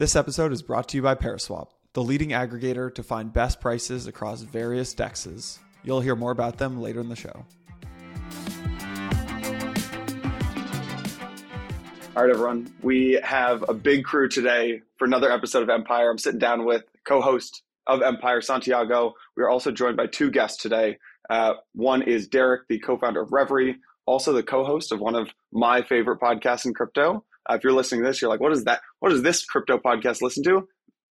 This episode is brought to you by Paraswap, the leading aggregator to find best prices across various dexes. You'll hear more about them later in the show. All right, everyone. We have a big crew today for another episode of Empire. I'm sitting down with co host of Empire, Santiago. We are also joined by two guests today. Uh, one is Derek, the co founder of Reverie, also the co host of one of my favorite podcasts in crypto, if you're listening to this, you're like, what is that? What does this crypto podcast listen to?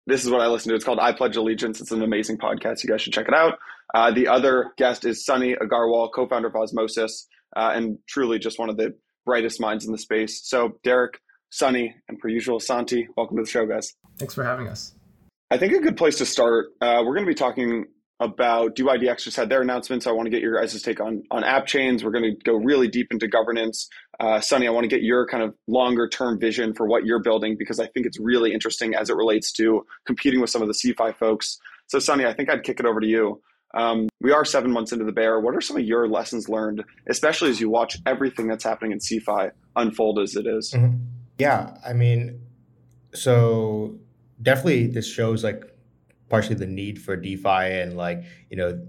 This is what I listen to. It's called I Pledge Allegiance. It's an amazing podcast. You guys should check it out. Uh, the other guest is Sunny Agarwal, co-founder of Osmosis, uh, and truly just one of the brightest minds in the space. So, Derek, Sunny, and per usual, Santi, welcome to the show, guys. Thanks for having us. I think a good place to start. Uh, we're going to be talking about do just had their announcements. I want to get your guys' take on on app chains. We're going to go really deep into governance. Uh, Sunny, I want to get your kind of longer term vision for what you're building because I think it's really interesting as it relates to competing with some of the CeFi folks. So, Sunny, I think I'd kick it over to you. Um, we are seven months into the bear. What are some of your lessons learned, especially as you watch everything that's happening in CeFi unfold as it is? Mm-hmm. Yeah, I mean, so definitely this shows like partially the need for DeFi and like you know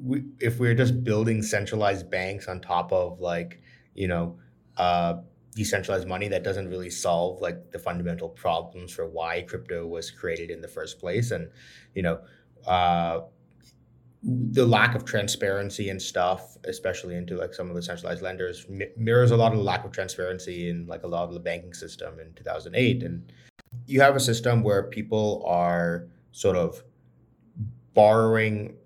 we, if we're just building centralized banks on top of like you know uh, decentralized money that doesn't really solve like the fundamental problems for why crypto was created in the first place and you know uh, the lack of transparency and stuff especially into like some of the centralized lenders mirrors a lot of the lack of transparency in like a lot of the banking system in 2008 and you have a system where people are sort of borrowing,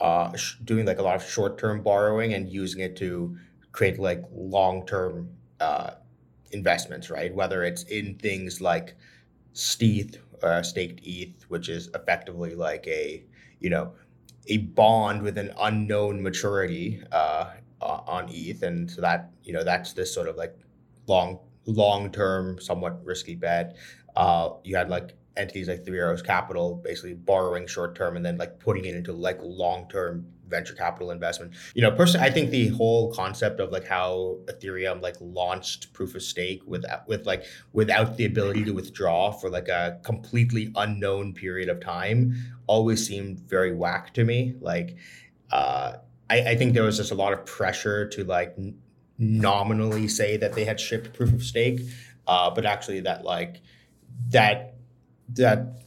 uh, sh- doing like a lot of short term borrowing and using it to create like long term uh, investments, right? Whether it's in things like stETH, uh, staked ETH, which is effectively like a, you know, a bond with an unknown maturity uh, on ETH, and so that you know that's this sort of like long long term, somewhat risky bet. Uh, you had like entities like Three Arrows Capital basically borrowing short term and then like putting it into like long term venture capital investment. You know, personally, I think the whole concept of like how Ethereum like launched proof of stake with with like without the ability to withdraw for like a completely unknown period of time always seemed very whack to me. Like, uh, I, I think there was just a lot of pressure to like n- nominally say that they had shipped proof of stake, uh, but actually that like that that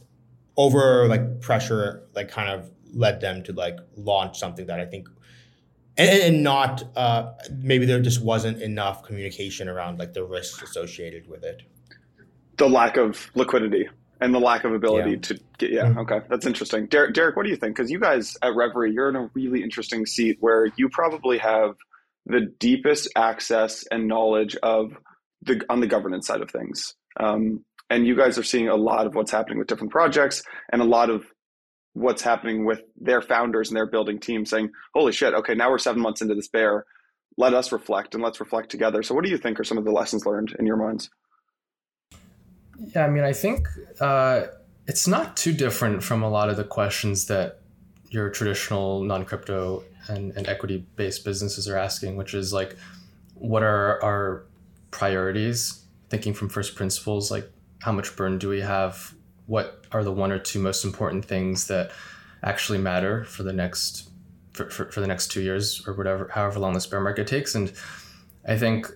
over like pressure like kind of led them to like launch something that I think and, and not uh, maybe there just wasn't enough communication around like the risks associated with it. The lack of liquidity and the lack of ability yeah. to get yeah mm-hmm. okay that's interesting derek, derek what do you think because you guys at reverie you're in a really interesting seat where you probably have the deepest access and knowledge of the on the governance side of things um, and you guys are seeing a lot of what's happening with different projects and a lot of what's happening with their founders and their building team saying holy shit okay now we're seven months into this bear. Let us reflect and let's reflect together. So what do you think are some of the lessons learned in your minds? Yeah i mean i think uh, it's not too different from a lot of the questions that your traditional non-crypto and, and equity-based businesses are asking which is like what are our priorities? Thinking from first principles like how much burn do we have? What are the one or two most important things that actually matter for the next for, for, for the next two years or whatever, however long this bear market takes? And I think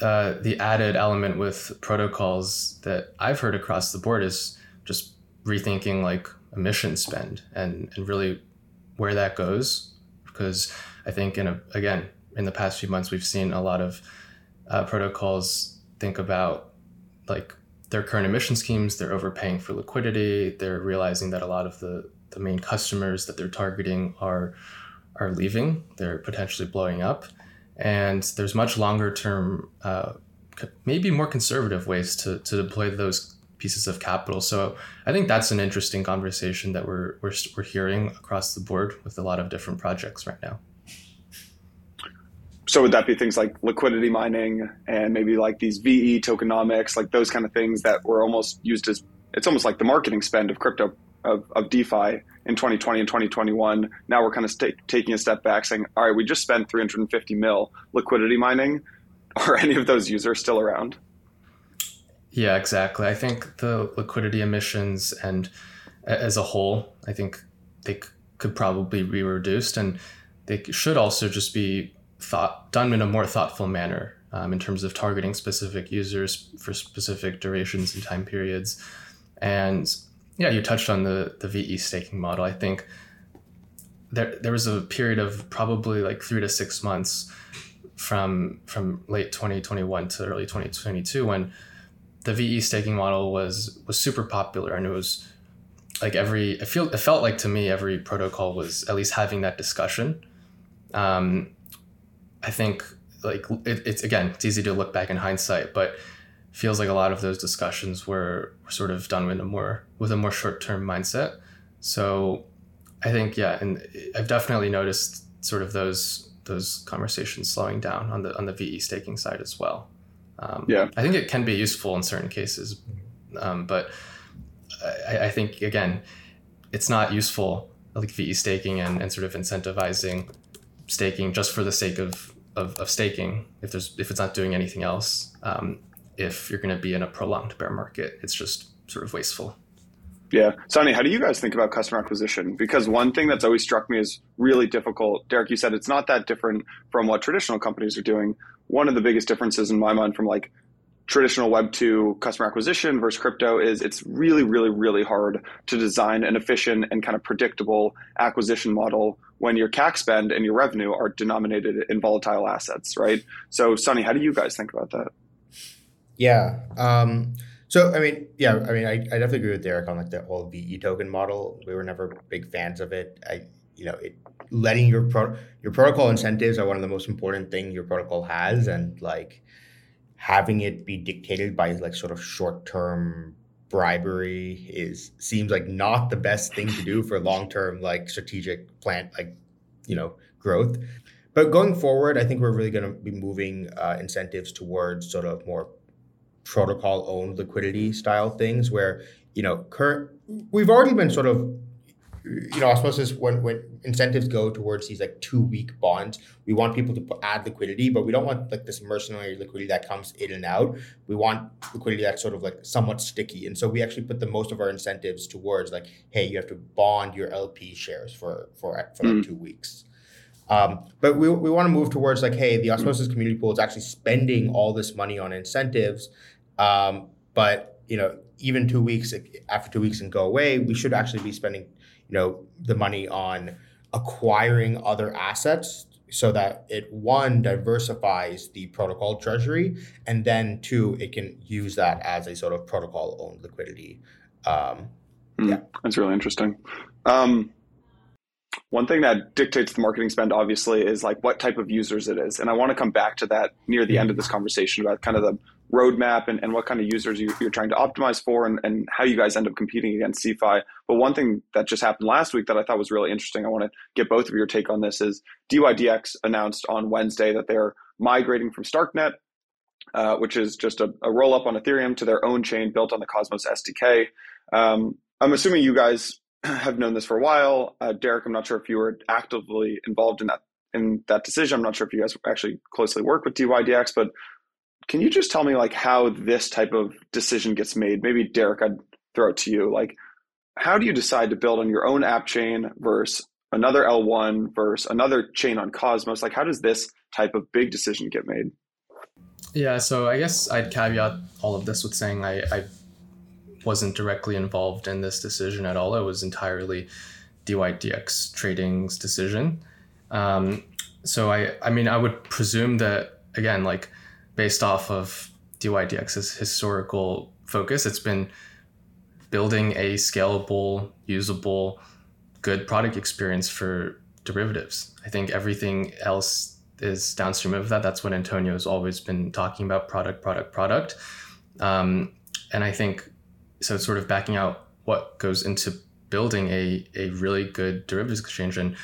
uh, the added element with protocols that I've heard across the board is just rethinking like emission spend and, and really where that goes. Because I think in a, again, in the past few months, we've seen a lot of uh, protocols think about like their current emission schemes, they're overpaying for liquidity. They're realizing that a lot of the, the main customers that they're targeting are are leaving. They're potentially blowing up, and there's much longer term, uh, maybe more conservative ways to to deploy those pieces of capital. So I think that's an interesting conversation that we're we're, we're hearing across the board with a lot of different projects right now so would that be things like liquidity mining and maybe like these VE tokenomics, like those kind of things that were almost used as it's almost like the marketing spend of crypto of, of DeFi in 2020 and 2021. Now we're kind of st- taking a step back, saying, all right, we just spent 350 mil liquidity mining. Are any of those users still around? Yeah, exactly. I think the liquidity emissions and as a whole, I think they could probably be reduced, and they should also just be thought done in a more thoughtful manner um, in terms of targeting specific users for specific durations and time periods. And yeah, you touched on the the VE staking model. I think there there was a period of probably like three to six months from from late 2021 to early 2022 when the VE staking model was was super popular and it was like every I feel it felt like to me every protocol was at least having that discussion. Um, I think like it, it's again it's easy to look back in hindsight, but feels like a lot of those discussions were, sort of done with a more with a more short term mindset. So I think yeah, and I've definitely noticed sort of those those conversations slowing down on the on the VE staking side as well. Um, yeah, I think it can be useful in certain cases, um, but I, I, think again, it's not useful like VE staking and, and sort of incentivizing staking just for the sake of, of, of staking. If there's if it's not doing anything else, um, if you're going to be in a prolonged bear market, it's just sort of wasteful. Yeah. Sunny, how do you guys think about customer acquisition? Because one thing that's always struck me as really difficult, Derek, you said it's not that different from what traditional companies are doing. One of the biggest differences in my mind from like traditional Web 2 customer acquisition versus crypto is it's really, really, really hard to design an efficient and kind of predictable acquisition model when your CAC spend and your revenue are denominated in volatile assets, right? So, Sunny, how do you guys think about that? Yeah. Um, so I mean, yeah, I mean, I, I definitely agree with Derek on like the whole VE token model. We were never big fans of it. I, you know, it, letting your pro, your protocol incentives are one of the most important thing your protocol has, and like having it be dictated by like sort of short term bribery is seems like not the best thing to do for long term like strategic plan like you know growth. But going forward, I think we're really going to be moving uh, incentives towards sort of more protocol owned liquidity style things where you know current we've already been sort of you know osmosis when when incentives go towards these like two week bonds we want people to add liquidity but we don't want like this mercenary liquidity that comes in and out we want liquidity that's sort of like somewhat sticky and so we actually put the most of our incentives towards like hey you have to bond your lp shares for for for like mm. two weeks um, but we, we want to move towards like, hey, the osmosis community pool is actually spending all this money on incentives. Um, but you know, even two weeks after two weeks and go away, we should actually be spending, you know, the money on acquiring other assets so that it one diversifies the protocol treasury and then two it can use that as a sort of protocol owned liquidity um, mm, yeah. That's really interesting. Um, one thing that dictates the marketing spend obviously is like what type of users it is. And i want to come back to that near the end of this conversation about kind of the roadmap and, and what kind of users you, are trying to optimize for and, and how you guys end up competing against CeFi. But one thing that just happened last week that I thought was really interesting, I want to get both of your take on this is DYDX announced on Wednesday that they're migrating from Starknet, uh, which is just a, a roll up on Ethereum, to their own chain built on the Cosmos SDK. Um, I'm assuming you guys have known this for a while. Uh, Derek, I'm not sure if you were actively involved in that in that decision. I'm not sure if you guys actually closely work with DYDX, but can you just tell me like how this type of decision gets made? Maybe Derek, I'd throw it to you. Like, how do you decide to build on your own app chain versus another L1 versus another chain on Cosmos? Like, how does this type of big decision get made? Yeah, so I guess I'd caveat all of this with saying I, I wasn't directly involved in this decision at all. It was entirely DYDX Trading's decision. Um, so I, I mean, I would presume that again, like based off of DYDX's historical focus, it's been building a scalable, usable, good product experience for derivatives. I think everything else is downstream of that. That's what Antonio has always been talking about product, product, product. Um, and I think so sort of backing out what goes into building a, a really good derivatives exchange and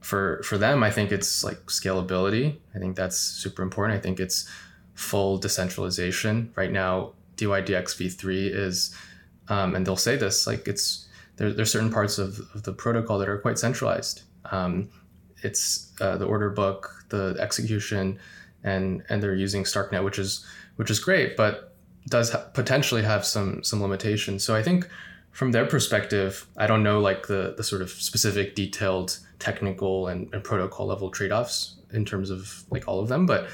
for for them i think it's like scalability i think that's super important i think it's full decentralization right now dydx v3 is um, and they'll say this like it's there, there's certain parts of, of the protocol that are quite centralized um, it's uh, the order book the execution and and they're using starknet which is which is great but does ha- potentially have some some limitations. So I think from their perspective, I don't know like the the sort of specific detailed technical and, and protocol level trade-offs in terms of like all of them, but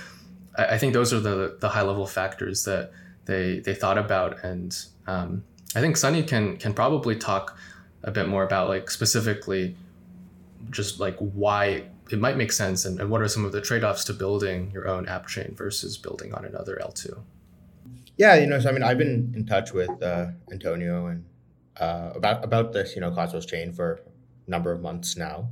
I, I think those are the the high level factors that they they thought about, and um, I think Sunny can can probably talk a bit more about like specifically just like why it might make sense and, and what are some of the trade-offs to building your own app chain versus building on another L2. Yeah, you know, so I mean, I've been in touch with uh, Antonio and uh, about about this, you know, Cosmos chain for a number of months now,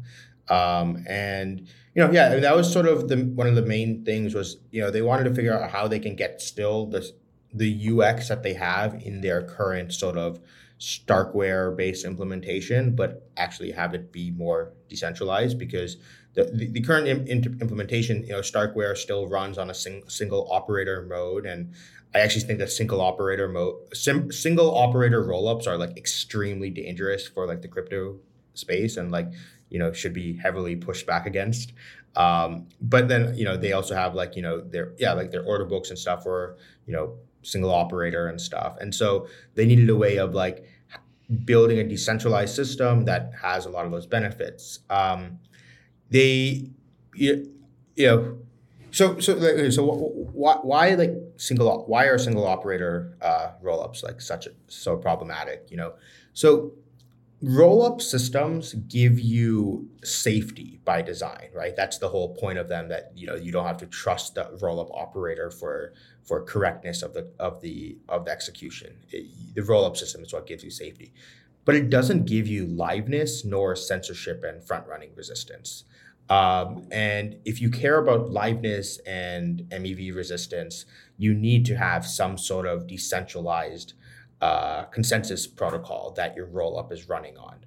um, and you know, yeah, that was sort of the one of the main things was you know they wanted to figure out how they can get still the the UX that they have in their current sort of Starkware based implementation, but actually have it be more decentralized because the, the, the current Im- implementation, you know, Starkware still runs on a sing- single operator mode, and I actually think that single operator mode, sim- single operator rollups are like extremely dangerous for like the crypto space, and like you know should be heavily pushed back against. Um, but then you know they also have like you know their yeah like their order books and stuff for you know single operator and stuff, and so they needed a way of like building a decentralized system that has a lot of those benefits. Um, they you, you know so so so why why like single why are single operator uh, rollups like such a, so problematic you know so roll-up systems give you safety by design right? That's the whole point of them that you know you don't have to trust the roll-up operator for for correctness of the of the of the execution. It, the roll-up system is what gives you safety. But it doesn't give you liveness nor censorship and front running resistance. Um, and if you care about liveness and MEV resistance, you need to have some sort of decentralized uh, consensus protocol that your rollup is running on.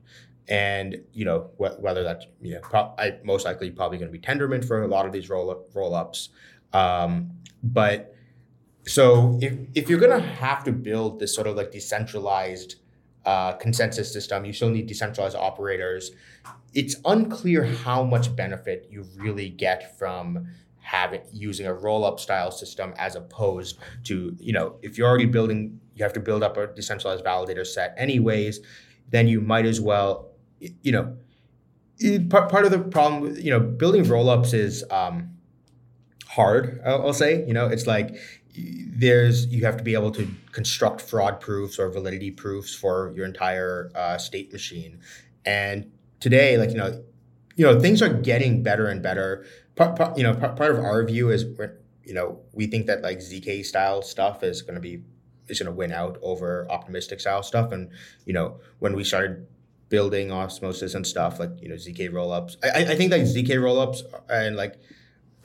And you know wh- whether that's you know pro- I, most likely probably going to be Tendermint for a lot of these roll rollups. Um, but so if if you're going to have to build this sort of like decentralized uh, consensus system, you still need decentralized operators it's unclear how much benefit you really get from having using a roll-up style system as opposed to you know if you're already building you have to build up a decentralized validator set anyways then you might as well you know part, part of the problem you know building roll-ups is um, hard I'll, I'll say you know it's like there's you have to be able to construct fraud proofs or validity proofs for your entire uh, state machine and today, like you know, you know things are getting better and better. Part, part, you know, part, part of our view is you know we think that like zk style stuff is going to be is going to win out over optimistic style stuff, and you know when we started building osmosis and stuff like you know zk rollups, I, I think like zk rollups and like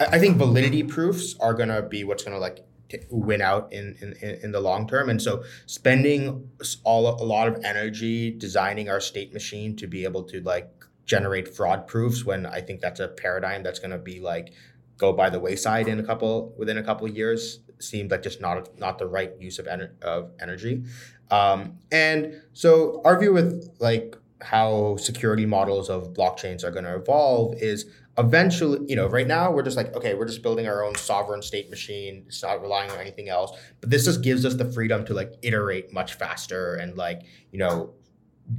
I think validity proofs are going to be what's going to like win out in, in in the long term. And so spending all a lot of energy designing our state machine to be able to like generate fraud proofs when i think that's a paradigm that's going to be like go by the wayside in a couple within a couple of years seemed like just not not the right use of, of energy um, and so our view with like how security models of blockchains are going to evolve is eventually, you know, right now we're just like, okay, we're just building our own sovereign state machine. It's not relying on anything else. But this just gives us the freedom to like iterate much faster and like, you know,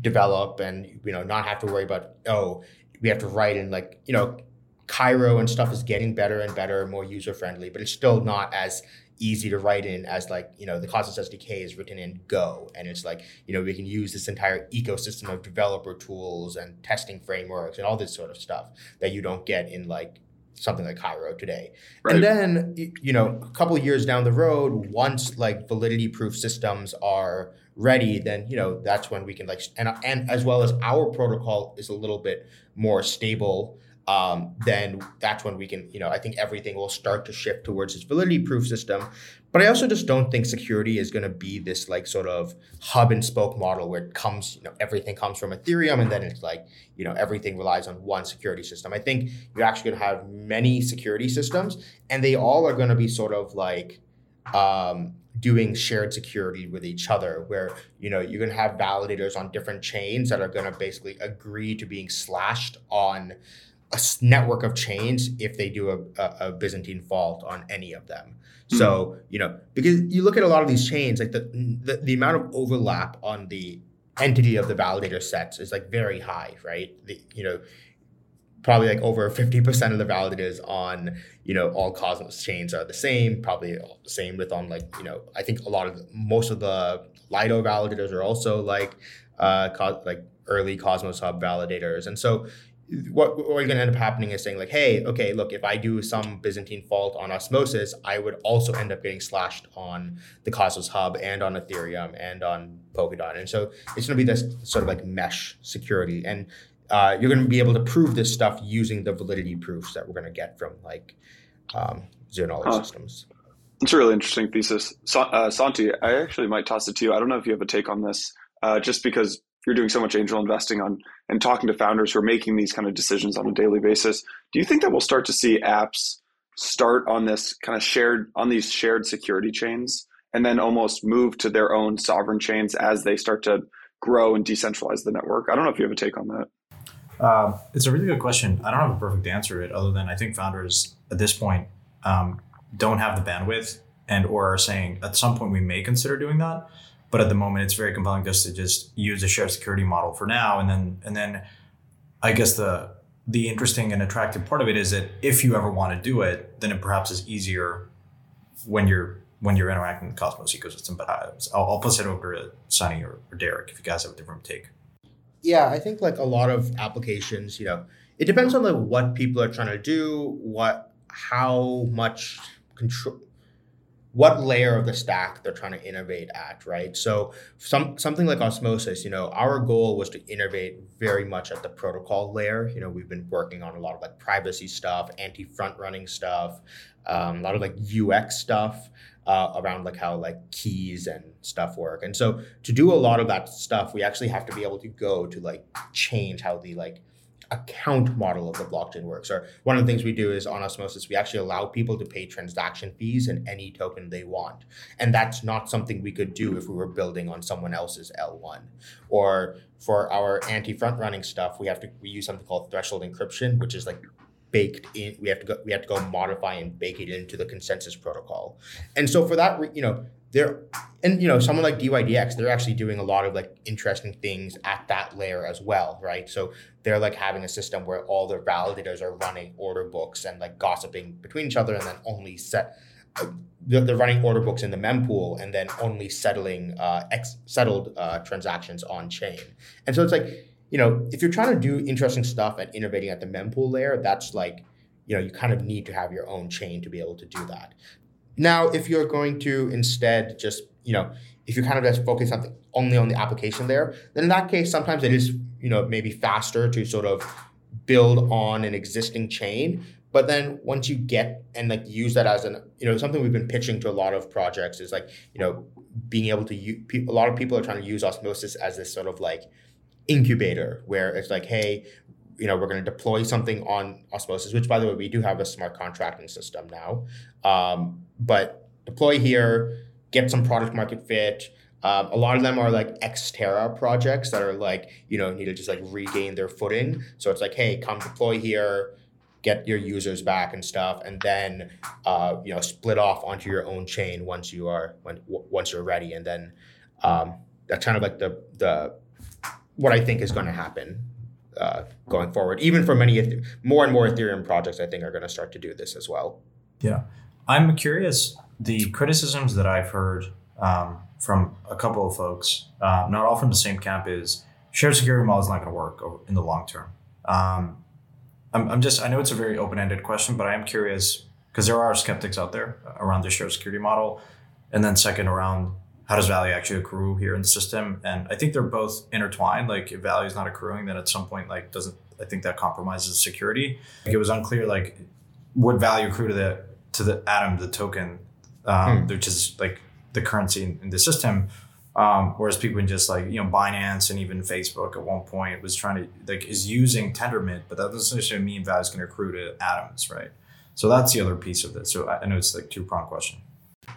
develop and, you know, not have to worry about, oh, we have to write in like, you know, Cairo and stuff is getting better and better, more user friendly, but it's still not as easy to write in as like you know the Cosmos SDK is written in Go, and it's like you know we can use this entire ecosystem of developer tools and testing frameworks and all this sort of stuff that you don't get in like something like Cairo today. Right. And then you know a couple of years down the road, once like validity proof systems are ready, then you know that's when we can like and and as well as our protocol is a little bit more stable um, then that's when we can, you know, I think everything will start to shift towards this validity proof system. But I also just don't think security is going to be this like sort of hub and spoke model where it comes, you know, everything comes from Ethereum and then it's like, you know, everything relies on one security system. I think you're actually going to have many security systems and they all are going to be sort of like, um, doing shared security with each other where you know you're going to have validators on different chains that are going to basically agree to being slashed on a network of chains if they do a, a, a Byzantine fault on any of them. Mm-hmm. So you know because you look at a lot of these chains, like the, the the amount of overlap on the entity of the validator sets is like very high, right? The, you know probably like over 50% of the validators on you know all cosmos chains are the same probably the same with on like you know i think a lot of the, most of the lido validators are also like uh co- like early cosmos hub validators and so what, what you're going to end up happening is saying like hey okay look if i do some byzantine fault on osmosis i would also end up getting slashed on the cosmos hub and on ethereum and on polkadot and so it's going to be this sort of like mesh security and uh, you're going to be able to prove this stuff using the validity proofs that we're going to get from like um, zero knowledge huh. systems. It's a really interesting thesis. uh, Santi, I actually might toss it to you. I don't know if you have a take on this, uh, just because you're doing so much angel investing on and talking to founders who are making these kind of decisions on a daily basis. Do you think that we'll start to see apps start on this kind of shared on these shared security chains and then almost move to their own sovereign chains as they start to grow and decentralize the network? I don't know if you have a take on that. Um, it's a really good question. I don't have a perfect answer to it, other than I think founders at this point um, don't have the bandwidth, and or are saying at some point we may consider doing that. But at the moment, it's very compelling just to just use a shared security model for now, and then and then I guess the the interesting and attractive part of it is that if you ever want to do it, then it perhaps is easier when you're when you're interacting with Cosmos ecosystem. But I, will I'll pass it over to Sunny or, or Derek if you guys have a different take yeah, I think like a lot of applications, you know, it depends on like what people are trying to do, what how much control what layer of the stack they're trying to innovate at, right? So some something like osmosis, you know, our goal was to innovate very much at the protocol layer. You know, we've been working on a lot of like privacy stuff, anti-front running stuff, um, a lot of like UX stuff uh, around like how like keys and stuff work. And so to do a lot of that stuff, we actually have to be able to go to like change how the like account model of the blockchain works. Or one of the things we do is on Osmosis, we actually allow people to pay transaction fees in any token they want. And that's not something we could do if we were building on someone else's L1. Or for our anti-front running stuff, we have to we use something called threshold encryption, which is like baked in we have to go we have to go modify and bake it into the consensus protocol and so for that you know there and you know someone like dydx they're actually doing a lot of like interesting things at that layer as well right so they're like having a system where all their validators are running order books and like gossiping between each other and then only set uh, they're running order books in the mempool and then only settling uh, ex- settled uh, transactions on chain and so it's like you know, if you're trying to do interesting stuff and innovating at the mempool layer, that's like, you know, you kind of need to have your own chain to be able to do that. Now, if you're going to instead just, you know, if you kind of just focus something only on the application layer, then in that case, sometimes it is, you know, maybe faster to sort of build on an existing chain. But then once you get and like use that as an, you know, something we've been pitching to a lot of projects is like, you know, being able to use, a lot of people are trying to use osmosis as this sort of like, incubator where it's like, hey, you know, we're going to deploy something on Osmosis, which by the way, we do have a smart contracting system now. Um, but deploy here, get some product market fit. Um, a lot of them are like ex-Terra projects that are like, you know, need to just like regain their footing. So it's like, hey, come deploy here, get your users back and stuff, and then, uh, you know, split off onto your own chain once you are when once you're ready, and then um, that's kind of like the the what I think is going to happen uh, going forward. Even for many more and more Ethereum projects, I think are going to start to do this as well. Yeah, I'm curious. The criticisms that I've heard um, from a couple of folks, uh, not all from the same camp, is shared security model is not going to work in the long term. Um, I'm, I'm just I know it's a very open ended question, but I am curious because there are skeptics out there around the shared security model, and then second around how does value actually accrue here in the system? And I think they're both intertwined. Like if value is not accruing, then at some point, like doesn't I think that compromises security. Like it was unclear, like would value accrue to the to the atom, the token, um, hmm. which is like the currency in, in the system. Um, whereas people can just like you know Binance and even Facebook at one point was trying to like is using Tendermint, but that doesn't necessarily mean value is going to accrue to atoms, right? So that's the other piece of this. So I know it's like two prong question.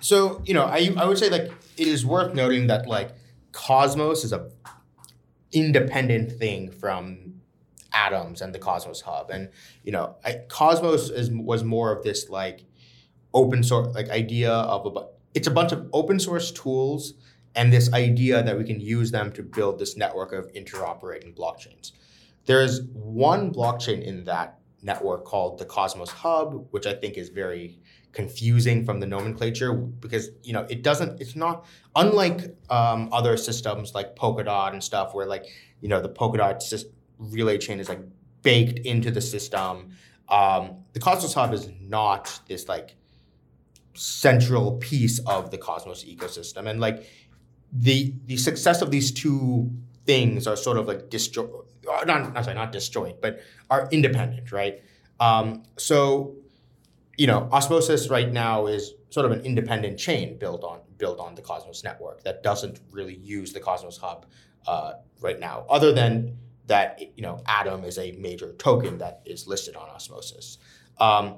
So you know, I I would say like it is worth noting that like Cosmos is a independent thing from Atoms and the Cosmos Hub. And you know, I, Cosmos is was more of this like open source like idea of a it's a bunch of open source tools and this idea that we can use them to build this network of interoperating blockchains. There's one blockchain in that network called the Cosmos Hub, which I think is very confusing from the nomenclature because you know it doesn't it's not unlike um, other systems like polkadot and stuff where like you know the polkadot relay chain is like baked into the system um, the cosmos hub is not this like central piece of the cosmos ecosystem. And like the the success of these two things are sort of like disjoint uh, not, not sorry not disjoint but are independent right? Um, so you know, Osmosis right now is sort of an independent chain built on built on the Cosmos network that doesn't really use the Cosmos Hub uh, right now, other than that you know Atom is a major token that is listed on Osmosis. Um,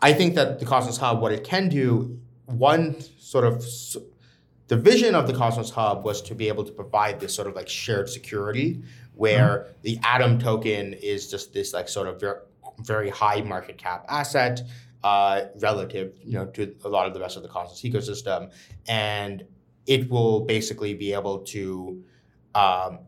I think that the Cosmos Hub, what it can do, one sort of the vision of the Cosmos Hub was to be able to provide this sort of like shared security where mm-hmm. the Atom token is just this like sort of very, very high market cap asset uh, relative, you know, to a lot of the rest of the Cosmos ecosystem, and it will basically be able to um,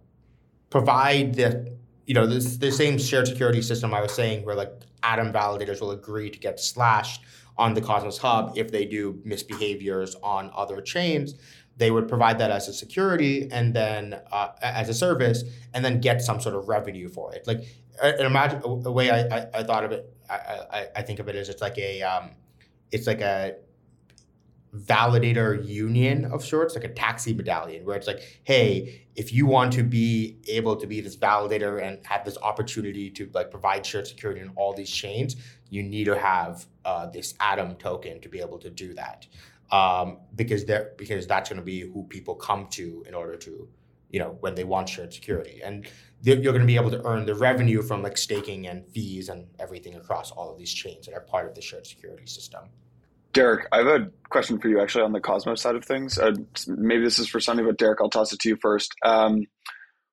provide the, you know, this the same shared security system I was saying, where like Atom validators will agree to get slashed on the Cosmos Hub if they do misbehaviors on other chains. They would provide that as a security and then uh, as a service, and then get some sort of revenue for it. Like and imagine a way I, I, I, thought of it. I, I, I think of it as it's like a um, it's like a validator union of sorts, like a taxi medallion, where it's like, hey, if you want to be able to be this validator and have this opportunity to like provide shared security in all these chains, you need to have uh, this Atom token to be able to do that, um, because there because that's going to be who people come to in order to, you know, when they want shared security and you're going to be able to earn the revenue from like staking and fees and everything across all of these chains that are part of the shared security system. Derek, I have a question for you actually on the Cosmos side of things. Uh, maybe this is for Sunny, but Derek, I'll toss it to you first. Um,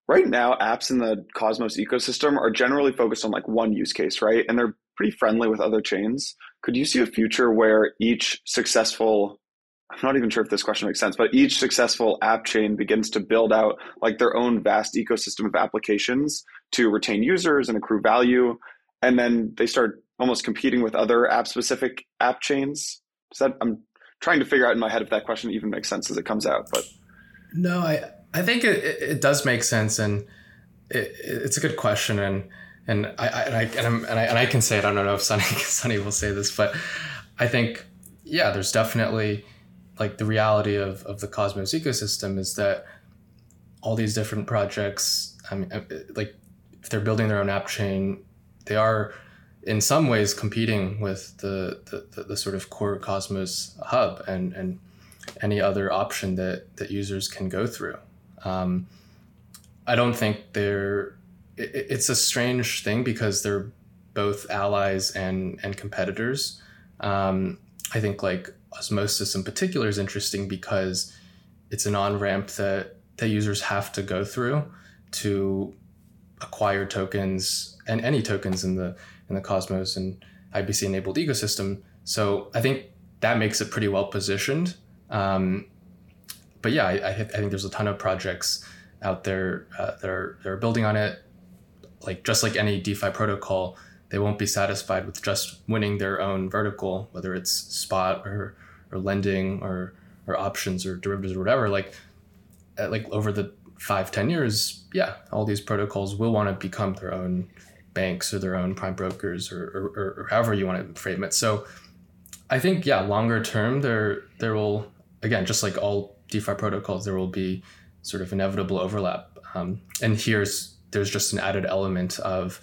right now, apps in the Cosmos ecosystem are generally focused on like one use case, right? And they're pretty friendly with other chains. Could you see a future where each successful I'm not even sure if this question makes sense, but each successful app chain begins to build out like their own vast ecosystem of applications to retain users and accrue value. And then they start almost competing with other app specific app chains. That, I'm trying to figure out in my head if that question even makes sense as it comes out, but. No, I, I think it, it does make sense. And it, it's a good question. And, and I, and I, and, I'm, and I, and I can say it, I don't know if Sunny, Sunny will say this, but I think, yeah, there's definitely, like the reality of, of the Cosmos ecosystem is that all these different projects, I mean, uh, like if they're building their own app chain, they are in some ways competing with the, the, the, sort of core Cosmos hub and, and any other option that, that users can go through. Um, I don't think they're, it, it's a strange thing because they're both allies and, and competitors. Um, I think like osmosis in particular is interesting because it's an on ramp that that users have to go through to acquire tokens and any tokens in the in the Cosmos and IBC enabled ecosystem. So I think that makes it pretty well positioned. Um, but yeah, I, I, think there's a ton of projects out there uh, that are that are building on it. Like just like any DeFi protocol, they won't be satisfied with just winning their own vertical, whether it's spot or or lending or or options or derivatives or whatever. Like like over the five ten years, yeah, all these protocols will want to become their own banks or their own prime brokers or, or, or however you want to frame it. So I think yeah, longer term there there will again just like all DeFi protocols, there will be sort of inevitable overlap. Um, and here's there's just an added element of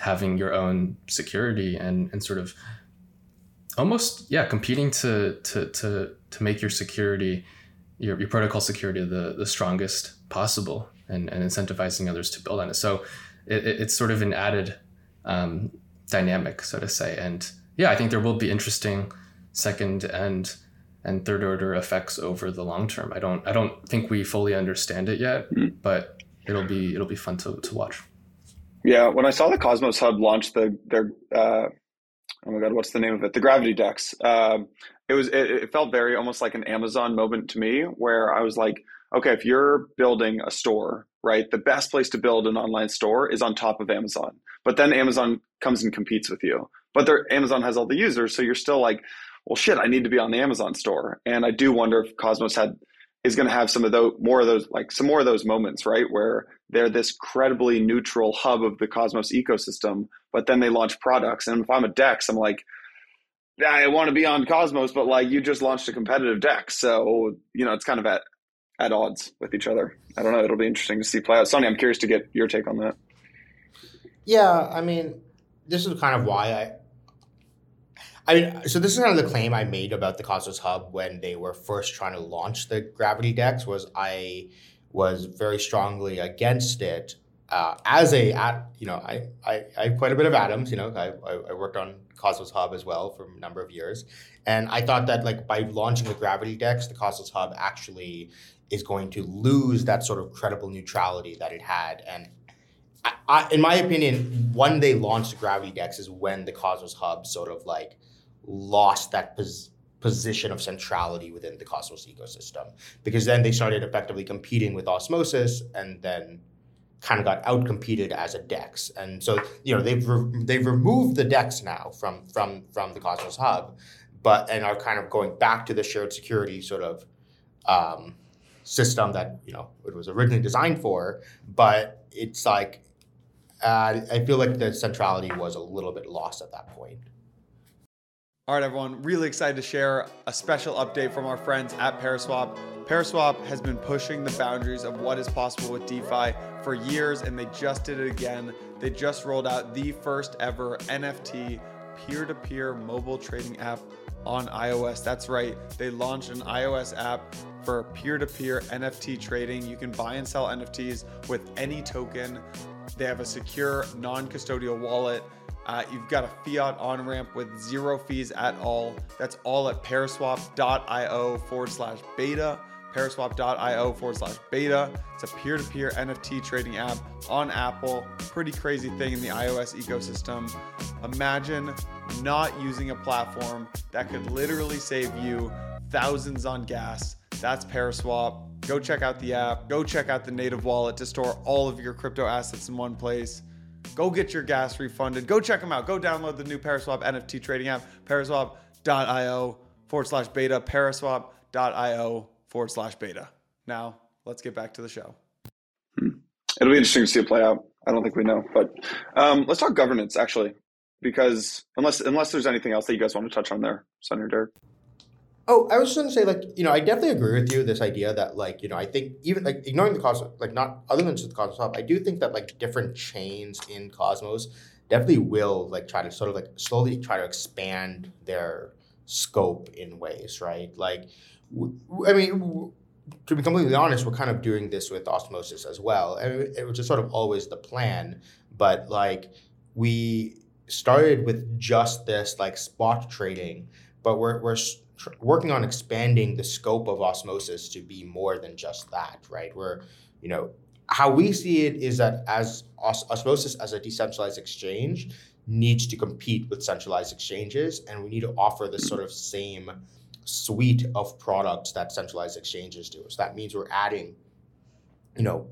having your own security and, and sort of almost yeah competing to to to to make your security your, your protocol security the the strongest possible and, and incentivizing others to build on it. So it, it's sort of an added um, dynamic so to say. And yeah i think there will be interesting second and and third order effects over the long term. I don't i don't think we fully understand it yet mm-hmm. but it'll be it'll be fun to, to watch. Yeah, when I saw the Cosmos Hub launch the their uh, oh my god, what's the name of it? The Gravity Dex. Um, it was it, it felt very almost like an Amazon moment to me, where I was like, okay, if you're building a store, right, the best place to build an online store is on top of Amazon. But then Amazon comes and competes with you. But Amazon has all the users, so you're still like, well, shit, I need to be on the Amazon store. And I do wonder if Cosmos had is going to have some of those more of those like some more of those moments right where they're this credibly neutral hub of the cosmos ecosystem but then they launch products. And if i'm a dex i'm like i want to be on cosmos but like you just launched a competitive dex. So you know it's kind of at at odds with each other. I don't know. It'll be interesting to see play out. Sunny i'm curious to get your take on that. Yeah i mean this is kind of why i I mean, so this is kind of the claim I made about the Cosmos Hub when they were first trying to launch the Gravity Dex was I was very strongly against it. Uh, as a, you know, I, I, I have quite a bit of atoms. You know, I, I worked on Cosmos Hub as well for a number of years, and I thought that like by launching the Gravity Dex, the Cosmos Hub actually is going to lose that sort of credible neutrality that it had, and I, I, in my opinion, when they launched Gravity Dex is when the Cosmos Hub sort of like lost that position of centrality within the Cosmos ecosystem because then they started effectively competing with Osmosis and then kind of got outcompeted as a DEX. And so, you know, they've re- they've removed the DEX now from from from the Cosmos Hub, but and are kind of going back to the shared security sort of um, system that you know it was originally designed for. But it's like uh, I feel like the centrality was a little bit lost at that point. All right, everyone, really excited to share a special update from our friends at Paraswap. Paraswap has been pushing the boundaries of what is possible with DeFi for years, and they just did it again. They just rolled out the first ever NFT peer to peer mobile trading app on iOS. That's right, they launched an iOS app for peer to peer NFT trading. You can buy and sell NFTs with any token. They have a secure, non custodial wallet uh, you've got a fiat on ramp with zero fees at all. That's all at paraswap.io forward slash beta. Paraswap.io forward slash beta. It's a peer to peer NFT trading app on Apple. Pretty crazy thing in the iOS ecosystem. Imagine not using a platform that could literally save you thousands on gas. That's Paraswap. Go check out the app. Go check out the native wallet to store all of your crypto assets in one place. Go get your gas refunded. Go check them out. Go download the new Paraswap NFT trading app, paraswap.io forward slash beta, paraswap.io forward slash beta. Now, let's get back to the show. Hmm. It'll be interesting to see it play out. I don't think we know, but um, let's talk governance actually, because unless unless there's anything else that you guys want to touch on there, Senator Derek. Oh, I was just gonna say, like, you know, I definitely agree with you. This idea that, like, you know, I think even like ignoring the Cosmos, like, not other than just the Cosmos Hub, I do think that like different chains in Cosmos definitely will like try to sort of like slowly try to expand their scope in ways, right? Like, w- I mean, w- to be completely honest, we're kind of doing this with Osmosis as well, and it was just sort of always the plan. But like, we started with just this like spot trading, but we're we're tr- working on expanding the scope of osmosis to be more than just that, right? Where, you know, how we see it is that as os- osmosis as a decentralized exchange needs to compete with centralized exchanges, and we need to offer the sort of same suite of products that centralized exchanges do. So that means we're adding, you know,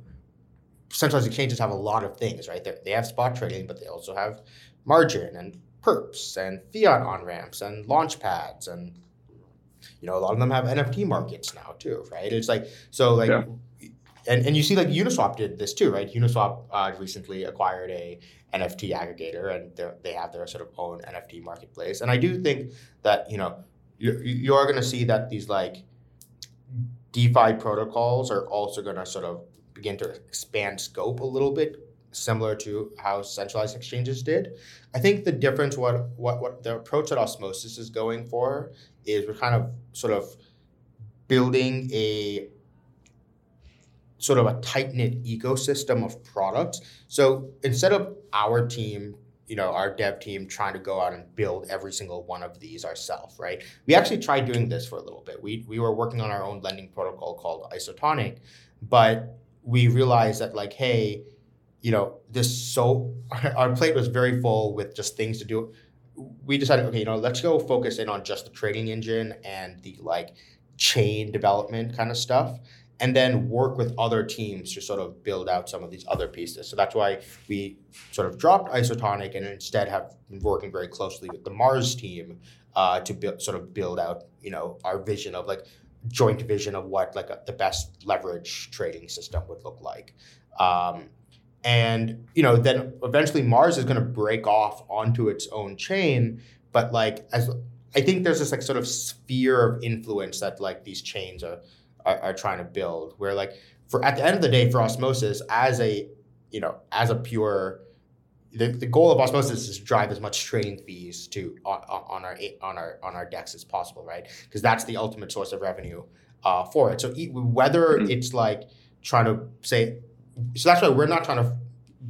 centralized exchanges have a lot of things, right? They're, they have spot trading, but they also have margin and perps and fiat on ramps and launch pads and you know, a lot of them have NFT markets now too, right? It's like so like yeah. and, and you see like Uniswap did this too, right? Uniswap uh, recently acquired a NFT aggregator and they they have their sort of own NFT marketplace. And I do think that, you know, you, you are going to see that these like DeFi protocols are also going to sort of begin to expand scope a little bit similar to how centralized exchanges did. I think the difference, what what what the approach that Osmosis is going for is we're kind of sort of building a sort of a tight knit ecosystem of products. So instead of our team, you know, our dev team trying to go out and build every single one of these ourselves, right? We actually tried doing this for a little bit. We we were working on our own lending protocol called Isotonic, but we realized that like, hey, you know, this so our plate was very full with just things to do. We decided, okay, you know, let's go focus in on just the trading engine and the like chain development kind of stuff and then work with other teams to sort of build out some of these other pieces. So that's why we sort of dropped Isotonic and instead have been working very closely with the Mars team uh, to build, sort of build out, you know, our vision of like joint vision of what like a, the best leverage trading system would look like. Um, and you know, then eventually Mars is going to break off onto its own chain, but like as I think there's this like sort of sphere of influence that like these chains are are, are trying to build. Where like for at the end of the day, for osmosis as a you know as a pure the, the goal of osmosis is to drive as much trading fees to on, on our on our on our DEX as possible, right? Because that's the ultimate source of revenue uh, for it. So whether mm-hmm. it's like trying to say, so that's why we're not trying to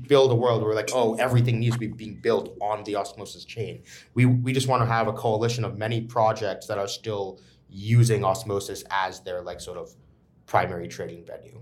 build a world where like oh everything needs to be being built on the osmosis chain. We we just want to have a coalition of many projects that are still using osmosis as their like sort of primary trading venue.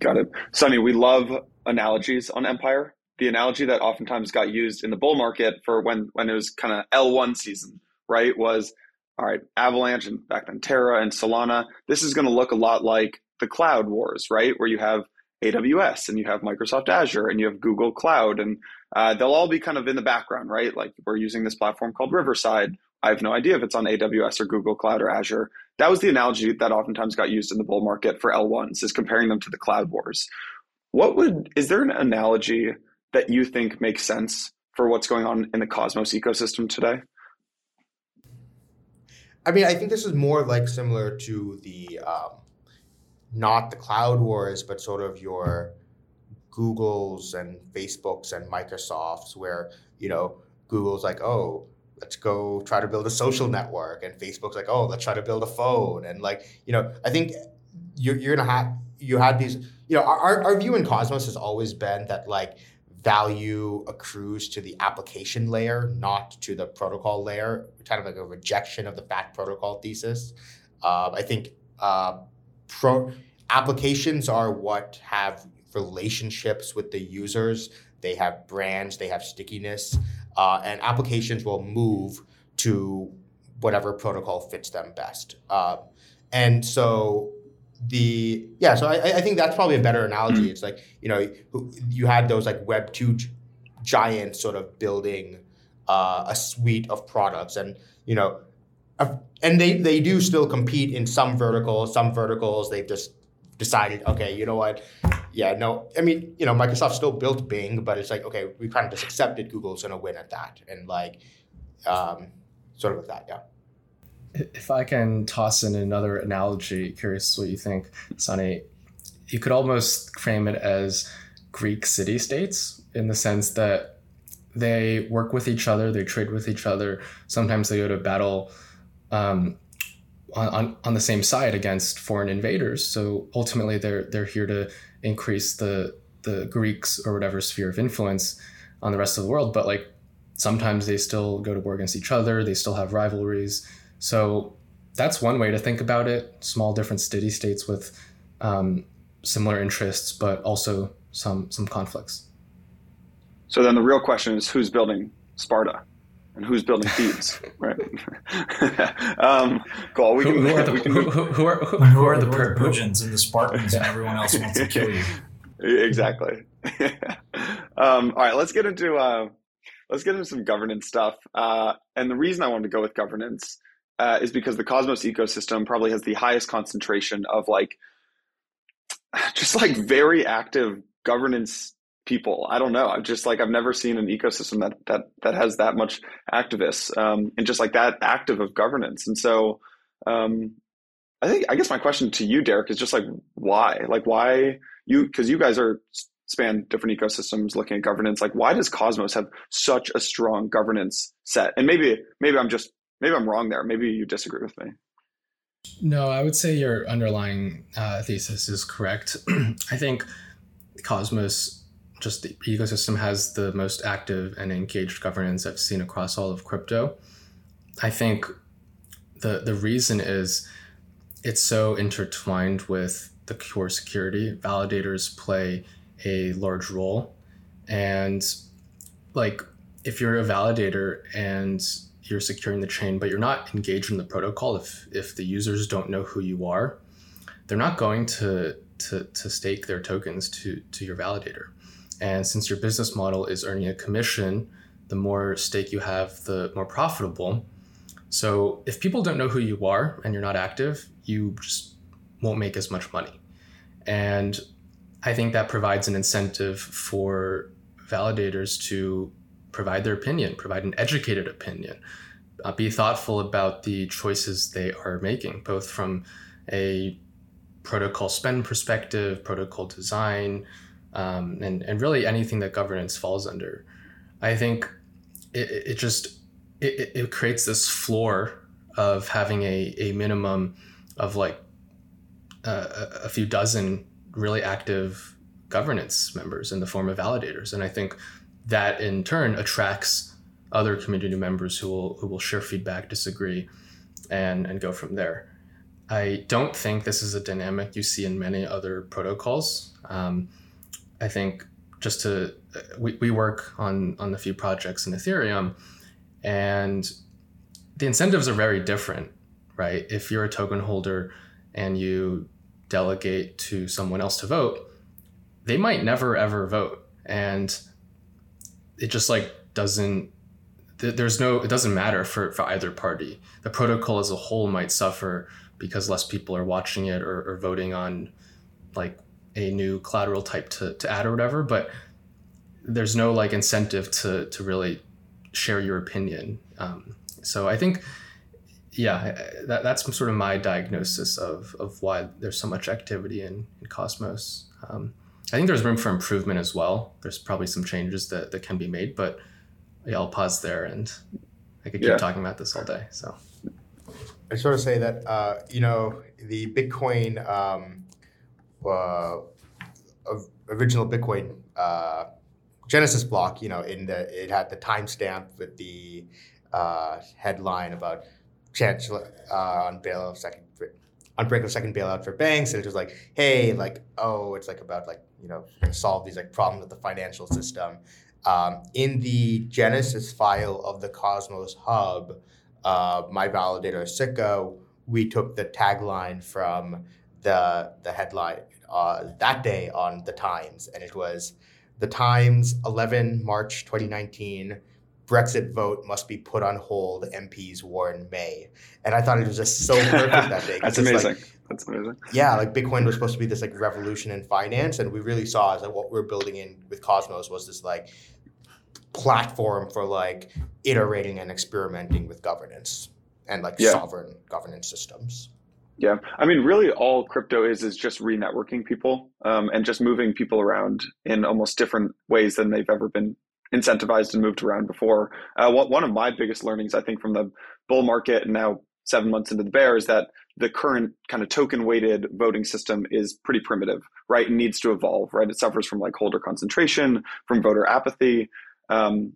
Got it. Sunny, we love analogies on Empire. The analogy that oftentimes got used in the bull market for when when it was kind of L1 season, right, was all right, Avalanche and back then Terra and Solana. This is going to look a lot like the cloud wars, right, where you have AWS and you have Microsoft Azure and you have Google Cloud, and uh, they'll all be kind of in the background, right? Like we're using this platform called Riverside I have no idea if it's on AWS or Google Cloud or Azure. That was the analogy that oftentimes got used in the bull market for L1s, is comparing them to the cloud wars. What would is there an analogy that you think makes sense for what's going on in the Cosmos ecosystem today? I mean, I think this is more like similar to the um, not the cloud wars, but sort of your Googles and Facebooks and Microsofts, where you know Google's like, oh, let's go try to build a social network. And facebook's like oh let's try to build a phone. And like you know i think you're, you're gonna have you had these you know our, our view in cosmos has always been that like value accrues to the application layer not to the protocol layer kind of like a rejection of the fat protocol thesis. Uh, i think uh, pro applications are what have relationships with the users they have brands they have stickiness uh, and applications will move to whatever protocol fits them best. Uh, and so the yeah, so I, I think that's probably a better analogy. It's like you know you had those like Web two giants sort of building uh, a suite of products, and you know, and they they do still compete in some verticals. Some verticals they've just decided, okay, you know what? Yeah, no, I mean, you know, Microsoft still built Bing, but it's like, okay, we kind of just accepted Google's going to win at that, and like, um, sort of with that, yeah. If I can toss in another analogy, curious what you think, Sunny. You could almost frame it as Greek city states in the sense that they work with each other, they trade with each other. Sometimes they go to battle um, on, on the same side against foreign invaders. So ultimately, they're they're here to increase the the Greeks or whatever sphere of influence on the rest of the world. But like sometimes they still go to war against each other. They still have rivalries. So that's one way to think about it. Small different city states with um, similar interests, but also some some conflicts. So then the real question is who's building Sparta? And who's building Thebes, right? um, cool. We can, who, who are the, we can, who, who, are, who, who are the Persians and the Spartans and everyone else wants to kill you? Exactly. um, all right, let's get into uh, let's get into some governance stuff. Uh, and the reason I wanted to go with governance uh, is because the Cosmos ecosystem probably has the highest concentration of like just like very active governance people. I don't know. I've just like I've never seen an ecosystem that that that has that much activists um, and just like that active of governance. And so um, I think I guess my question to you, Derek, is just like why? Like why you because you guys are span different ecosystems looking at governance. Like why does Cosmos have such a strong governance set? And maybe maybe I'm just maybe I'm wrong there. Maybe you disagree with me. No, I would say your underlying uh, thesis is correct. I think Cosmos just the ecosystem has the most active and engaged governance I've seen across all of crypto. I think the the reason is it's so intertwined with the core security. Validators play a large role And like if you're a validator and you're securing the chain, but you're not engaged in the protocol, if if the users don't know who you are, they're not going to to, to stake their tokens to to your validator. And since your business model is earning a commission, the more stake you have, the more profitable. So if people don't know who you are and you're not active, you just won't make as much money. And I think that provides an incentive for validators to provide their opinion, provide an educated opinion, uh, be thoughtful about the choices they are making, both from a protocol spend perspective, protocol design, um, and, and really anything that governance falls under. I think it, it just it, it creates this floor of having a, a minimum of like uh, a few dozen really active governance members in the form of validators. And I think that in turn attracts other community members who will who will share feedback, disagree, and and go from there. I don't think this is a dynamic you see in many other protocols. Um, I think just to uh, we, we work on on a few projects in Ethereum, and the incentives are very different, right? If you're a token holder and you delegate to someone else to vote, they might never ever vote, and it just like doesn't. There's no. It doesn't matter for for either party. The protocol as a whole might suffer because less people are watching it or, or voting on like a new collateral type to, to add or whatever. But there's no like incentive to to really share your opinion. Um, so I think, yeah, that, that's sort of my diagnosis of of why there's so much activity in, in Cosmos. Um, I think there's room for improvement as well. There's probably some changes that, that can be made, but yeah, I'll pause there and I could keep yeah. talking about this all day. So I sort of say that uh, you know the Bitcoin um, uh, original Bitcoin uh, Genesis block, you know, in the it had the timestamp with the uh, headline about chancellor uh, on bail of second on brink of second bailout for banks, and it was like, hey, like, oh, it's like about like you know solve these like problems with the financial system. Um, in the Genesis file of the Cosmos Hub, uh, my validator Sikka, we took the tagline from the the headline uh, that day on the Times, and it was the Times, 11 March 2019. Brexit vote must be put on hold. MPs warn May, and I thought it was just so perfect that day. That's amazing. Like, That's amazing. Yeah, like Bitcoin was supposed to be this like revolution in finance, and we really saw as like what we're building in with Cosmos was this like platform for like iterating and experimenting with governance and like yeah. sovereign governance systems. Yeah, I mean, really, all crypto is is just re-networking people um, and just moving people around in almost different ways than they've ever been incentivized and moved around before. Uh, one of my biggest learnings, I think, from the bull market and now seven months into the bear is that the current kind of token weighted voting system is pretty primitive, right? It needs to evolve, right? It suffers from like holder concentration, from voter apathy. Um,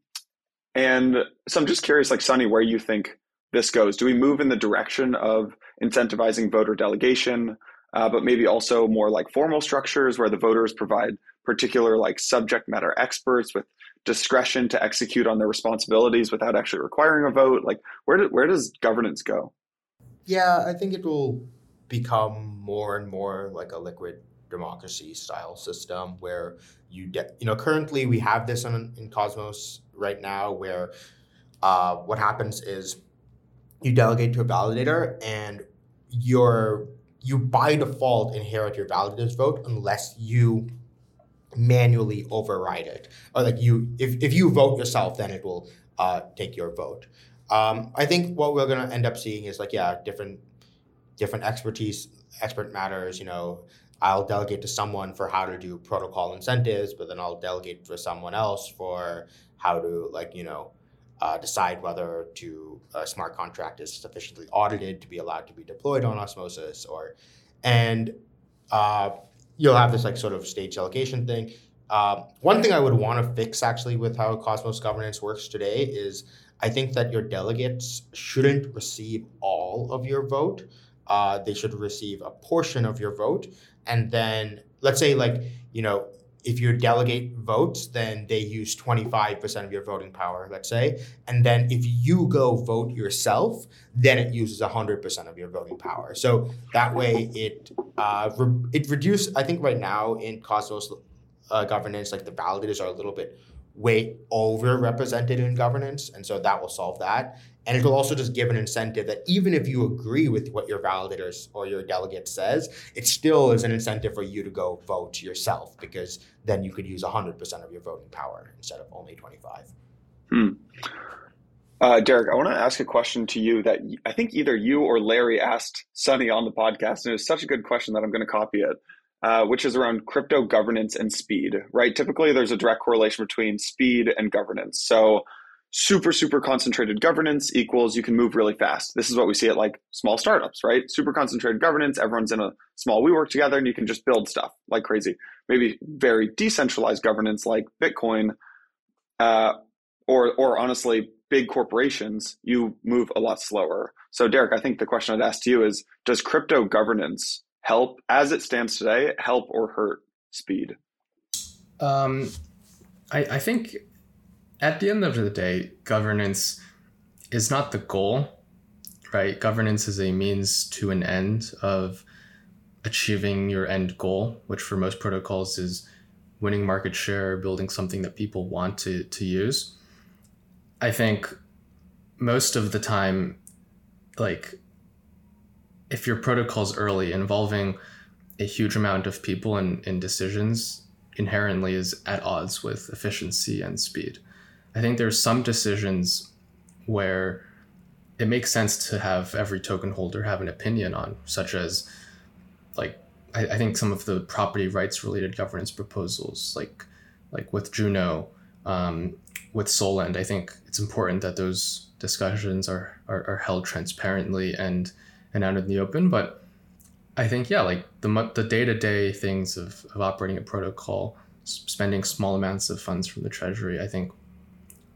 and so I'm just curious, like Sunny, where you think this goes. Do we move in the direction of incentivizing voter delegation, uh, but maybe also more like formal structures where the voters provide particular like subject matter experts with discretion to execute on their responsibilities without actually requiring a vote? Like, where do, where does governance go? Yeah, I think it will become more and more like a liquid democracy style system where you de- you know currently we have this in, in Cosmos right now where uh, what happens is you delegate to a validator and you're you by default inherit your validator's vote unless you manually override it. Or like you if, if you vote yourself then it will uh, take your vote. Um, i think what we're going to end up seeing is like yeah different different expertise expert matters you know. I'll delegate to someone for how to do protocol incentives but then i'll delegate for someone else for how to like you know uh, decide whether to a smart contract is sufficiently audited to be allowed to be deployed on osmosis or and uh, you'll have this like sort of stage allocation thing. Uh, one thing i would want to fix actually with how cosmos governance works today is i think that your delegates shouldn't receive all of your vote. Uh, they should receive a portion of your vote. And then let's say like you know if your delegate votes, then they use 25% of your voting power, let's say. And then if you go vote yourself, then it uses 100% of your voting power. So that way it uh, re- it reduces, I think right now in Cosmos uh, governance, like the validators are a little bit way overrepresented in governance. And so that will solve that. And it will also just give an incentive that even if you agree with what your validators or your delegate says, it still is an incentive for you to go vote yourself because then you could use 100% of your voting power instead of only 25. Hmm. Uh, Derek, I want to ask a question to you that I think either you or Larry asked Sunny on the podcast, and it was such a good question that I'm going to copy it, uh, which is around crypto governance and speed, right? Typically, there's a direct correlation between speed and governance. So super super concentrated governance equals you can move really fast this is what we see at like small startups right super concentrated governance everyone's in a small we work together and you can just build stuff like crazy maybe very decentralized governance like bitcoin uh, or or honestly big corporations you move a lot slower so derek i think the question i'd ask to you is does crypto governance help as it stands today help or hurt speed um, I, I think at the end of the day, governance is not the goal, right? Governance is a means to an end of achieving your end goal, which for most protocols is winning market share, building something that people want to, to use. I think most of the time, like if your protocol's early involving a huge amount of people and, and decisions inherently is at odds with efficiency and speed. I think there's some decisions where it makes sense to have every token holder have an opinion on, such as like I, I think some of the property rights related governance proposals, like like with Juno, um, with Solend, I think it's important that those discussions are, are, are held transparently and and out in the open. But I think yeah, like the the day to day things of, of operating a protocol, spending small amounts of funds from the treasury, I think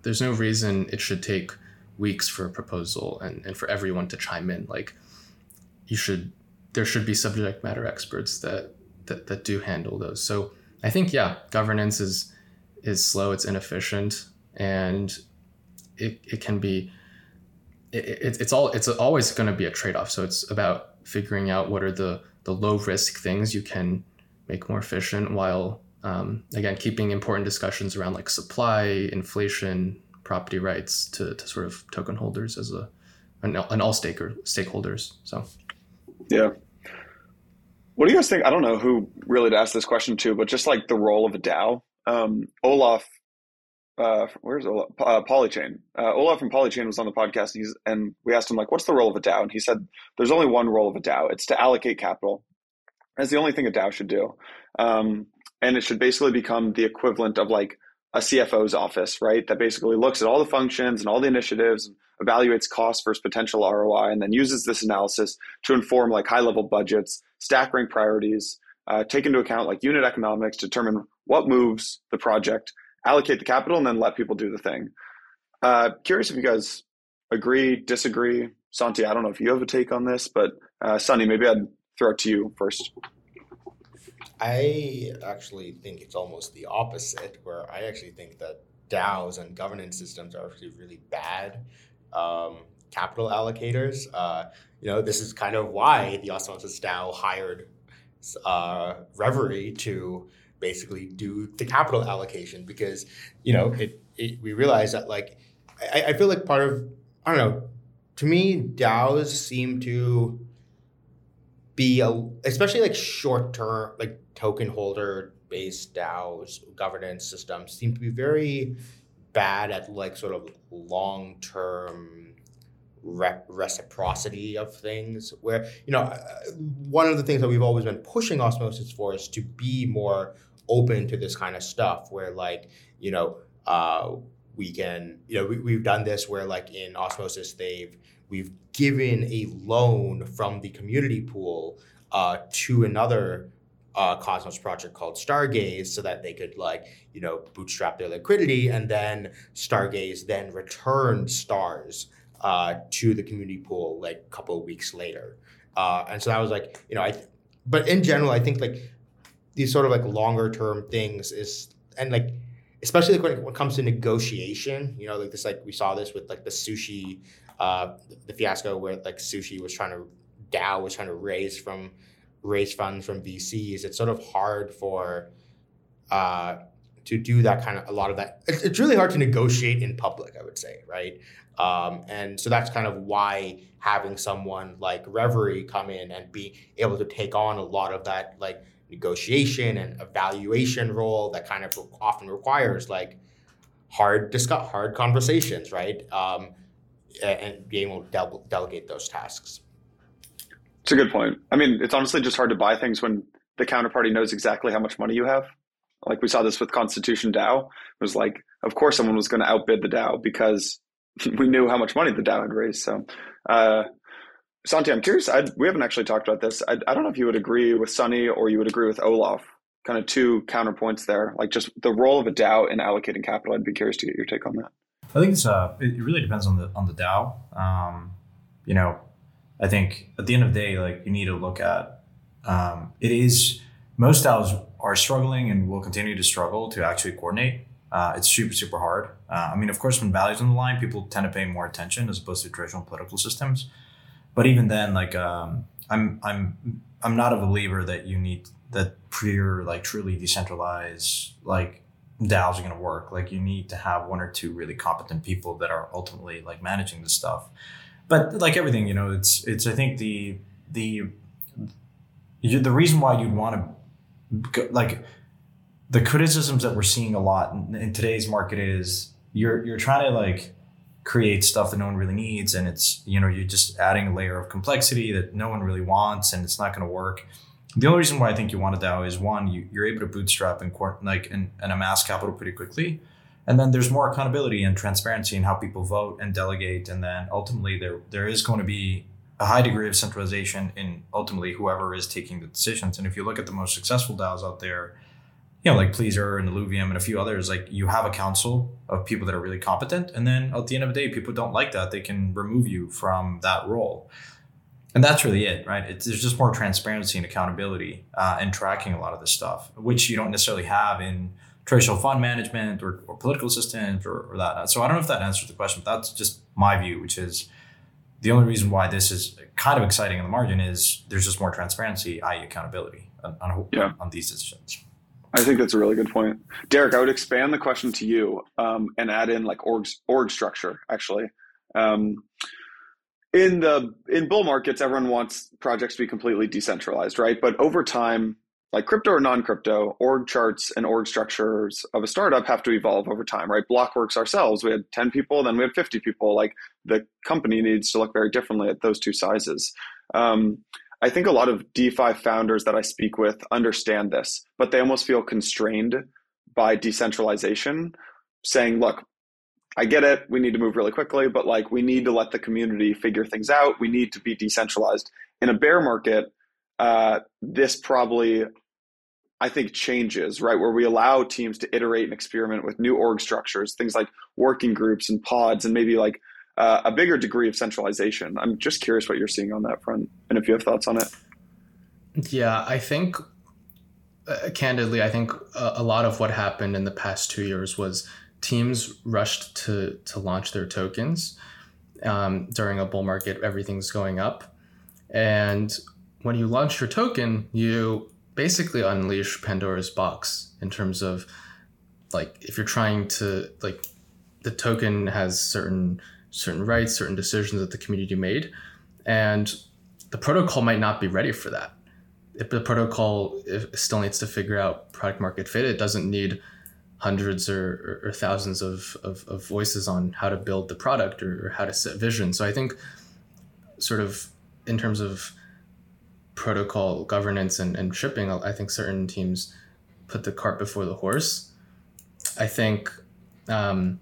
there's no reason it should take weeks for a proposal and, and for everyone to chime in. Like you should there should be subject matter experts that, that that do handle those. So I think yeah, governance is is slow, it's inefficient, and it, it can be it, it, it's all it's always going to be a trade-off. So it's about figuring out what are the the low risk things you can make more efficient while um, again, keeping important discussions around like supply, inflation, property rights to, to sort of token holders as a an, an all staker stakeholders. So, yeah. What do you guys think? I don't know who really to ask this question to, but just like the role of a DAO. Um, Olaf, uh, where's Olaf? Uh, Polychain. Uh, Olaf from Polychain was on the podcast, and, and we asked him like, "What's the role of a DAO?" And he said, "There's only one role of a DAO. It's to allocate capital. That's the only thing a DAO should do." Um, and it should basically become the equivalent of like a CFO's office, right? That basically looks at all the functions and all the initiatives, and evaluates cost versus potential ROI, and then uses this analysis to inform like high level budgets, stack rank priorities, uh, take into account like unit economics, determine what moves the project, allocate the capital, and then let people do the thing. Uh, curious if you guys agree, disagree. Santi, I don't know if you have a take on this, but uh, Sunny, maybe I'd throw it to you first. I actually think it's almost the opposite, where I actually think that DAOs and governance systems are actually really bad um, capital allocators. Uh, you know, this is kind of why the Osmosis DAO hired uh, Reverie to basically do the capital allocation because you know it, it we realize that like I, I feel like part of I don't know to me DAOs seem to be a especially like short term like token holder based DAOs governance systems seem to be very bad at like sort of long term re- reciprocity of things. Where you know uh, one of the things that we've always been pushing Osmosis for is to be more open to this kind of stuff. Where like you know uh, we can you know we, we've done this where like in Osmosis they've we've given a loan from the community pool uh, to another uh, Cosmos project called Stargaze so that they could like you know bootstrap their liquidity and then Stargaze then returned stars uh, to the community pool like a couple of weeks later. Uh, and so that was like you know I, th- but in general I think like these sort of like longer term things is and like especially like when it, when it comes to negotiation you know like this like we saw this with like the sushi uh the fiasco where like sushi was trying to DAO was trying to raise from raise funds from VCs. It's sort of hard for uh, to do that kind of a lot of that. It's, it's really hard to negotiate in public, I would say, right? Um, and so that's kind of why having someone like Reverie come in and be able to take on a lot of that like negotiation and evaluation role that kind of often requires like hard discuss hard conversations, right? Um, and being able to de- delegate those tasks. It's a good point. I mean, it's honestly just hard to buy things when the counterparty knows exactly how much money you have. Like we saw this with Constitution DAO. It was like, of course, someone was going to outbid the DAO because we knew how much money the DAO had raised. So, uh, Santi, I'm curious. I'd, we haven't actually talked about this. I, I don't know if you would agree with Sunny or you would agree with Olaf. Kind of two counterpoints there. Like just the role of a DAO in allocating capital. I'd be curious to get your take on that. I think it's uh, it really depends on the on the DAO. Um, you know, I think at the end of the day, like you need to look at um, it is most DAOs are struggling and will continue to struggle to actually coordinate. Uh, it's super super hard. Uh, I mean, of course, when values on the line, people tend to pay more attention as opposed to traditional political systems. But even then, like um, I'm I'm I'm not a believer that you need that pure like truly decentralized like DAOs are going to work. Like you need to have one or two really competent people that are ultimately like managing the stuff but like everything, you know, it's it's I think the the the reason why you'd want to like the criticisms that we're seeing a lot in, in, today's market is you're you're trying to like create stuff that no one really needs and it's you know you're just adding a layer of complexity that no one really wants and it's not going to work. The only reason why i think you want a dao is one you, you're able to bootstrap and like and, and amass capital pretty quickly. And then there's more accountability and transparency in how people vote and delegate and then ultimately there there is going to be a high degree of centralization in ultimately whoever is taking the decisions. And if you look at the most successful DAOs out there you know like Pleasr and Illuvium and a few others like you have a council of people that are really competent and then at the end of the day people don't like that they can remove you from that role and that's really it right it's, there's just more transparency and accountability uh, and tracking a lot of this stuff which you don't necessarily have in traditional fund management or, or political systems or, or, that. So I don't know if that answers the question, but that's just my view, which is the only reason why this is kind of exciting in the margin is there's just more transparency, i.e., accountability on, on, yeah. on these decisions. I think that's a really good point, Derek. I would expand the question to you um, and add in like org org structure. Actually, um, in the in bull markets, everyone wants projects to be completely decentralized, right? But over time, like crypto or non-crypto, org charts and org structures of a startup have to evolve over time, right? Blockworks ourselves, we had 10 people, then we had 50 people. Like the company needs to look very differently at those two sizes. Um, I think a lot of DeFi founders that I speak with understand this, but they almost feel constrained by decentralization, saying, look, I get it. We need to move really quickly, but like we need to let the community figure things out. We need to be decentralized. In a bear market, uh, this probably I think changes, right? Where we allow teams to iterate and experiment with new org structures, things like working groups and pods, and maybe like uh, a bigger degree of centralization. I'm just curious what you're seeing on that front, and if you have thoughts on it. Yeah, I think, uh, candidly, I think a, a lot of what happened in the past two years was teams rushed to to launch their tokens um, during a bull market. Everything's going up, and when you launch your token, you basically unleash Pandora's box in terms of like if you're trying to like the token has certain certain rights, certain decisions that the community made, and the protocol might not be ready for that. If the protocol still needs to figure out product market fit, it doesn't need hundreds or, or, thousands of, of, of, voices on how to build the product or, or how to set vision. So I think sort of in terms of protocol governance and, and shipping, I think certain teams put the cart before the horse. I think um,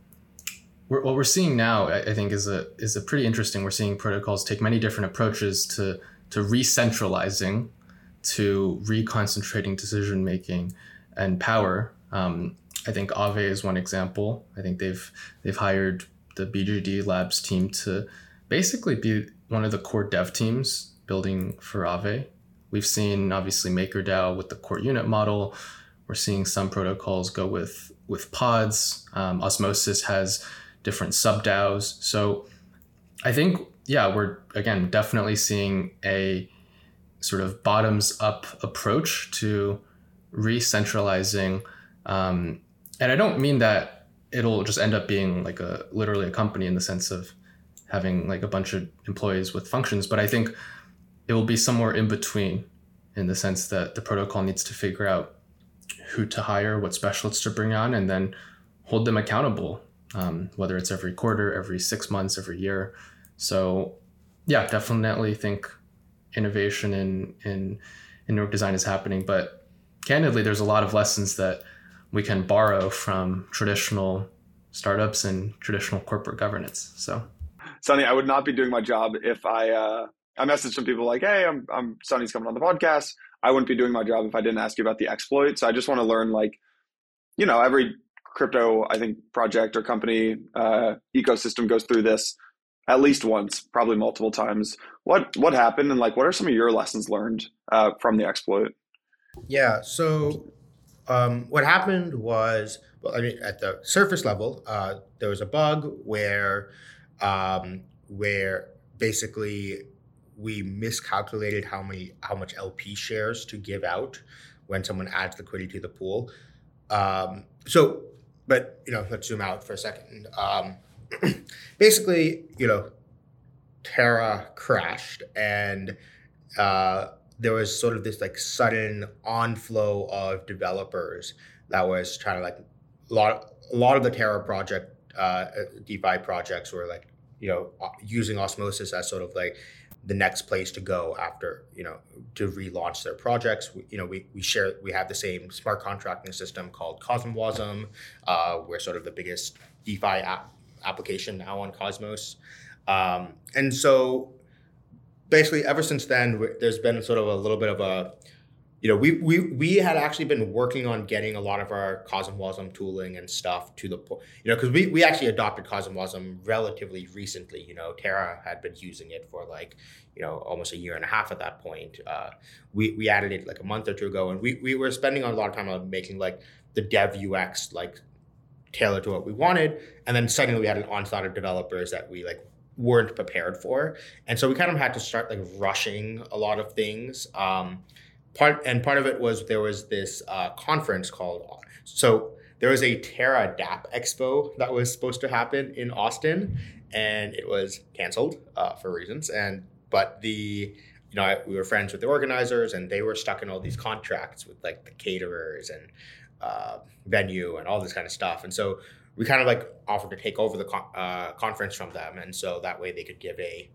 we're, what we're seeing now, I, I think, is a is a pretty interesting. We're seeing protocols take many different approaches to to re-centralizing, to reconcentrating decision making and power. Um, I think Aave is one example. I think they've they've hired the BGD Labs team to basically be one of the core dev teams building for Aave, we've seen obviously MakerDAO with the core unit model. We're seeing some protocols go with with pods. Um, Osmosis has different sub DAOs. So I think yeah, we're again definitely seeing a sort of bottoms up approach to re-centralizing. Um, and I don't mean that it'll just end up being like a literally a company in the sense of having like a bunch of employees with functions, but I think it will be somewhere in between in the sense that the protocol needs to figure out who to hire, what specialists to bring on, and then hold them accountable, um, whether it's every quarter, every six months, every year. So, yeah, definitely think innovation in in in network design is happening, but candidly, there's a lot of lessons that we can borrow from traditional startups and traditional corporate governance. So, Sunny, I would not be doing my job if I uh, I messaged some people like, "Hey, I'm I'm Sunny's coming on the podcast." I wouldn't be doing my job if I didn't ask you about the exploit. So I just want to learn, like, you know, every crypto I think project or company uh, ecosystem goes through this at least once, probably multiple times. What what happened, and like, what are some of your lessons learned uh, from the exploit? Yeah. So um, what happened was, well, I mean, at the surface level, uh, there was a bug where um, where basically we miscalculated how many how much LP shares to give out when someone adds liquidity to the pool. Um, so, but you know, let's zoom out for a second. Um, basically, you know, Terra crashed and uh, there was sort of this like sudden onflow of developers that was trying to like a lot a lot of the Terra project uh, DeFi projects were like you know using osmosis as sort of like the next place to go after you know to relaunch their projects. We, you know we, we share we have the same smart contracting system called cosmwasm uh, we're sort of the biggest defi app application now on cosmos. Um, and so basically ever since then there's been sort of a little bit of a you know, we, we we had actually been working on getting a lot of our Cosmwasm tooling and stuff to the point, you know, because we, we actually adopted Cosmwasm relatively recently. You know, Terra had been using it for like, you know, almost a year and a half at that point. Uh, we, we added it like a month or two ago, and we, we were spending a lot of time on making like the dev UX like tailored to what we wanted. And then suddenly we had an onslaught of developers that we like weren't prepared for. And so we kind of had to start like rushing a lot of things. Um, part and part of it was there was this uh, conference called so there was a Terra DApp Expo that was supposed to happen in Austin, and it was canceled uh, for reasons. And but the you know we were friends with the organizers, and they were stuck in all these contracts with like the caterers and uh, venue and all this kind of stuff. And so we kind of like offered to take over the con- uh, conference from them, and so that way they could give a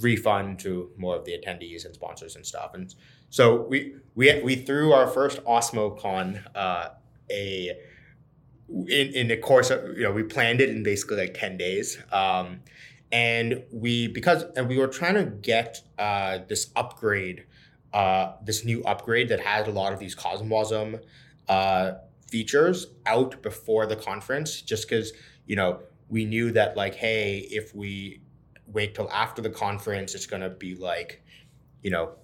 refund to more of the attendees and sponsors and stuff. And so we we we threw our first OsmoCon uh, a in in the course of you know we planned it in basically like ten days. Um, and we because and we were trying to get uh, this upgrade, uh, this new upgrade that had a lot of these Cosmwasm uh, features out before the conference, just because you know we knew that like hey if we wait till after the conference it's to be like you know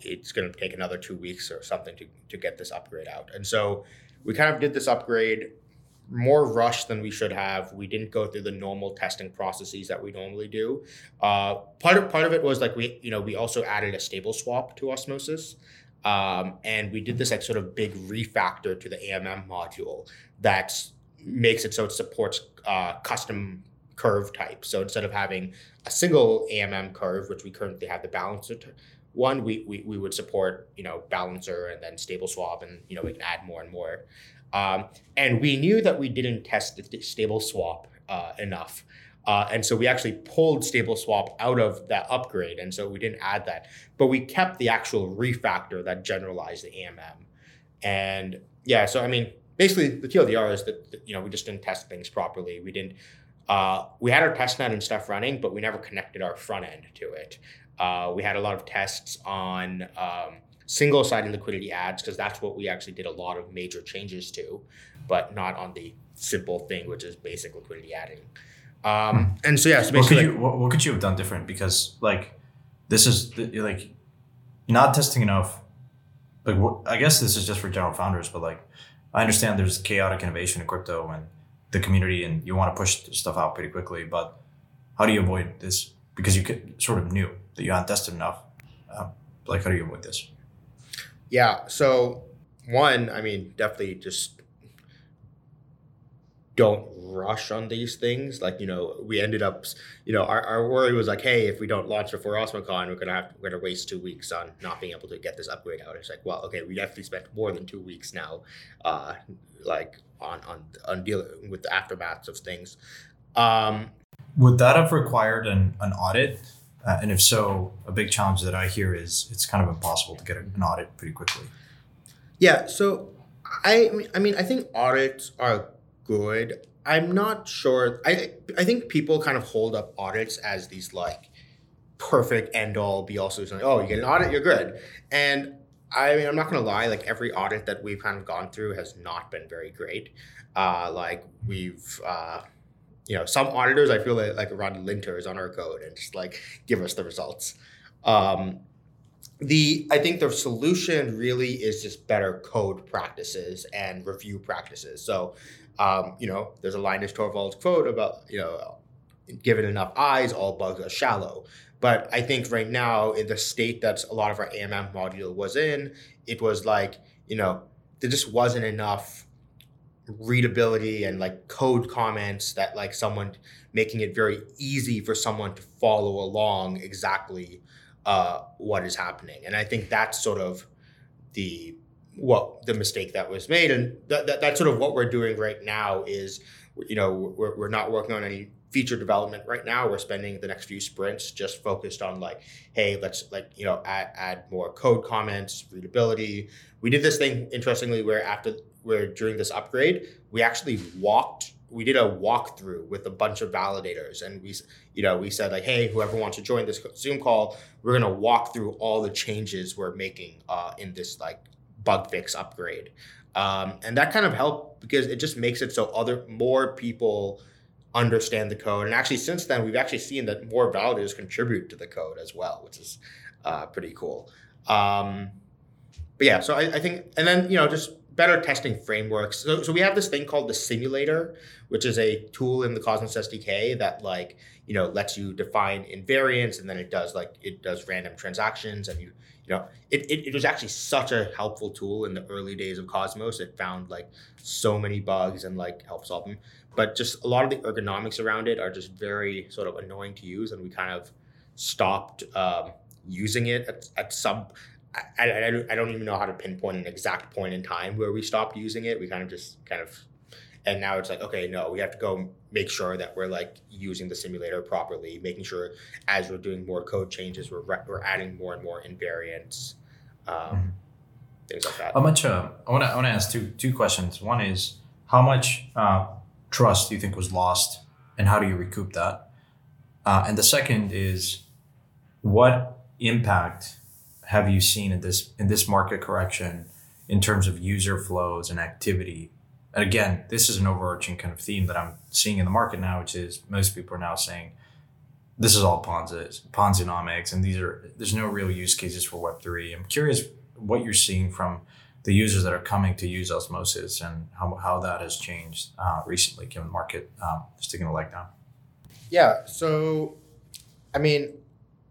it's going to take another two weeks or something to, to get this upgrade out. And so we kind of did this upgrade more rushed than we should have. We didn't go through the normal testing processes that we normally do. Uh, part of part of it was like we, you know, we also added a stable swap to Osmosis, um, and we did this like sort of big refactor to the AMM module that makes it so it supports uh, custom curve type. So instead of having a single AMM curve, which we currently have the balancer one, we, we, we would support, you know, balancer and then stable swap and, you know, we can add more and more. Um, and we knew that we didn't test the stable swap uh, enough. Uh, and so we actually pulled stable swap out of that upgrade. And so we didn't add that, but we kept the actual refactor that generalized the AMM. And yeah, so I mean, basically the TLDR is that, you know, we just didn't test things properly. We didn't, uh, we had our testnet and stuff running, but we never connected our front end to it. Uh, we had a lot of tests on um, single sided liquidity ads because that's what we actually did a lot of major changes to, but not on the simple thing, which is basic liquidity adding. Um, hmm. and so, yeah, so what could, you, what, what, could you have done different? Because, like, this is the, like, not testing enough. Like, wh- I guess this is just for general founders, but like, I understand there's chaotic innovation in crypto and the community, and you want to push stuff out pretty quickly. But how do you avoid this? Because you could, sort of knew that you hadn't tested enough. Um, like, how do you avoid this? Yeah. So one, I mean, definitely just don't rush on these things. Like, you know, we ended up, you know, our, our worry was like, hey, if we don't launch before OsmoCon, we're gonna have we're gonna waste two weeks on not being able to get this upgrade out. It's like, well, okay, we definitely spent more than two weeks now, uh, like on on on dealing with the aftermaths of things. Um, Would that have required an, an audit? Uh, and if so, a big challenge that I hear is it's kind of impossible to get an audit pretty quickly. Yeah, so I mean, I mean, I think audits are good. I'm not sure. I I think people kind of hold up audits as these like perfect end all be all solution. Like, oh, you get an audit, you're good. And I mean, I'm not gonna lie. Like every audit that we've kind of gone through has not been very great. Uh, like we've. Uh, you know, some auditors I feel like, like run linters on our code and just like give us the results. Um, the I think the solution really is just better code practices and review practices. So, um, you know, there's a Linus Torvalds quote about you know, given enough eyes, all bugs are shallow. But I think right now in the state that a lot of our AMM module was in, it was like you know there just wasn't enough readability and like code comments that like someone making it very easy for someone to follow along exactly uh, what is happening. And I think that's sort of the what the mistake that was made, and that, that that's sort of what we're doing right now. Is you know we're we're not working on any feature development right now. We're spending the next few sprints just focused on like, hey, let's like you know add add more code comments, readability. We did this thing interestingly where after where during this upgrade we actually walked we did a walkthrough with a bunch of validators. And we you know we said like hey whoever wants to join this zoom call we're going to walk through all the changes we're making uh, in this like bug fix upgrade. Um, and that kind of helped because it just makes it so other more people understand the code. And actually since then we've actually seen that more validators contribute to the code as well which is uh, pretty cool. Um, but yeah so I, I think and then you know just better testing frameworks. So, so we have this thing called the simulator, which is a tool in the Cosmos SDK that like you know lets you define invariants, and then it does like it does random transactions, and you you know it, it, it was actually such a helpful tool in the early days of Cosmos. It found like so many bugs and like help solve them, but just a lot of the ergonomics around it are just very sort of annoying to use, and we kind of stopped um, using it at, at some I, I, I don't even know how to pinpoint an exact point in time where we stopped using it. We kind of just kind of, and now it's like, okay, no, we have to go make sure that we're like using the simulator properly, making sure as we're doing more code changes, we're, we're adding more and more invariants, um, mm-hmm. things like that. How much, uh, I want to I wanna ask two, two questions. One is how much uh, trust do you think was lost and how do you recoup that? Uh, and the second is what impact have you seen in this in this market correction in terms of user flows and activity? And again, this is an overarching kind of theme that I'm seeing in the market now, which is most people are now saying this is all Ponzi, Ponzinomics, and these are there's no real use cases for Web three. I'm curious what you're seeing from the users that are coming to use Osmosis and how, how that has changed uh, recently, given the market um, taking a leg down. Yeah. So, I mean,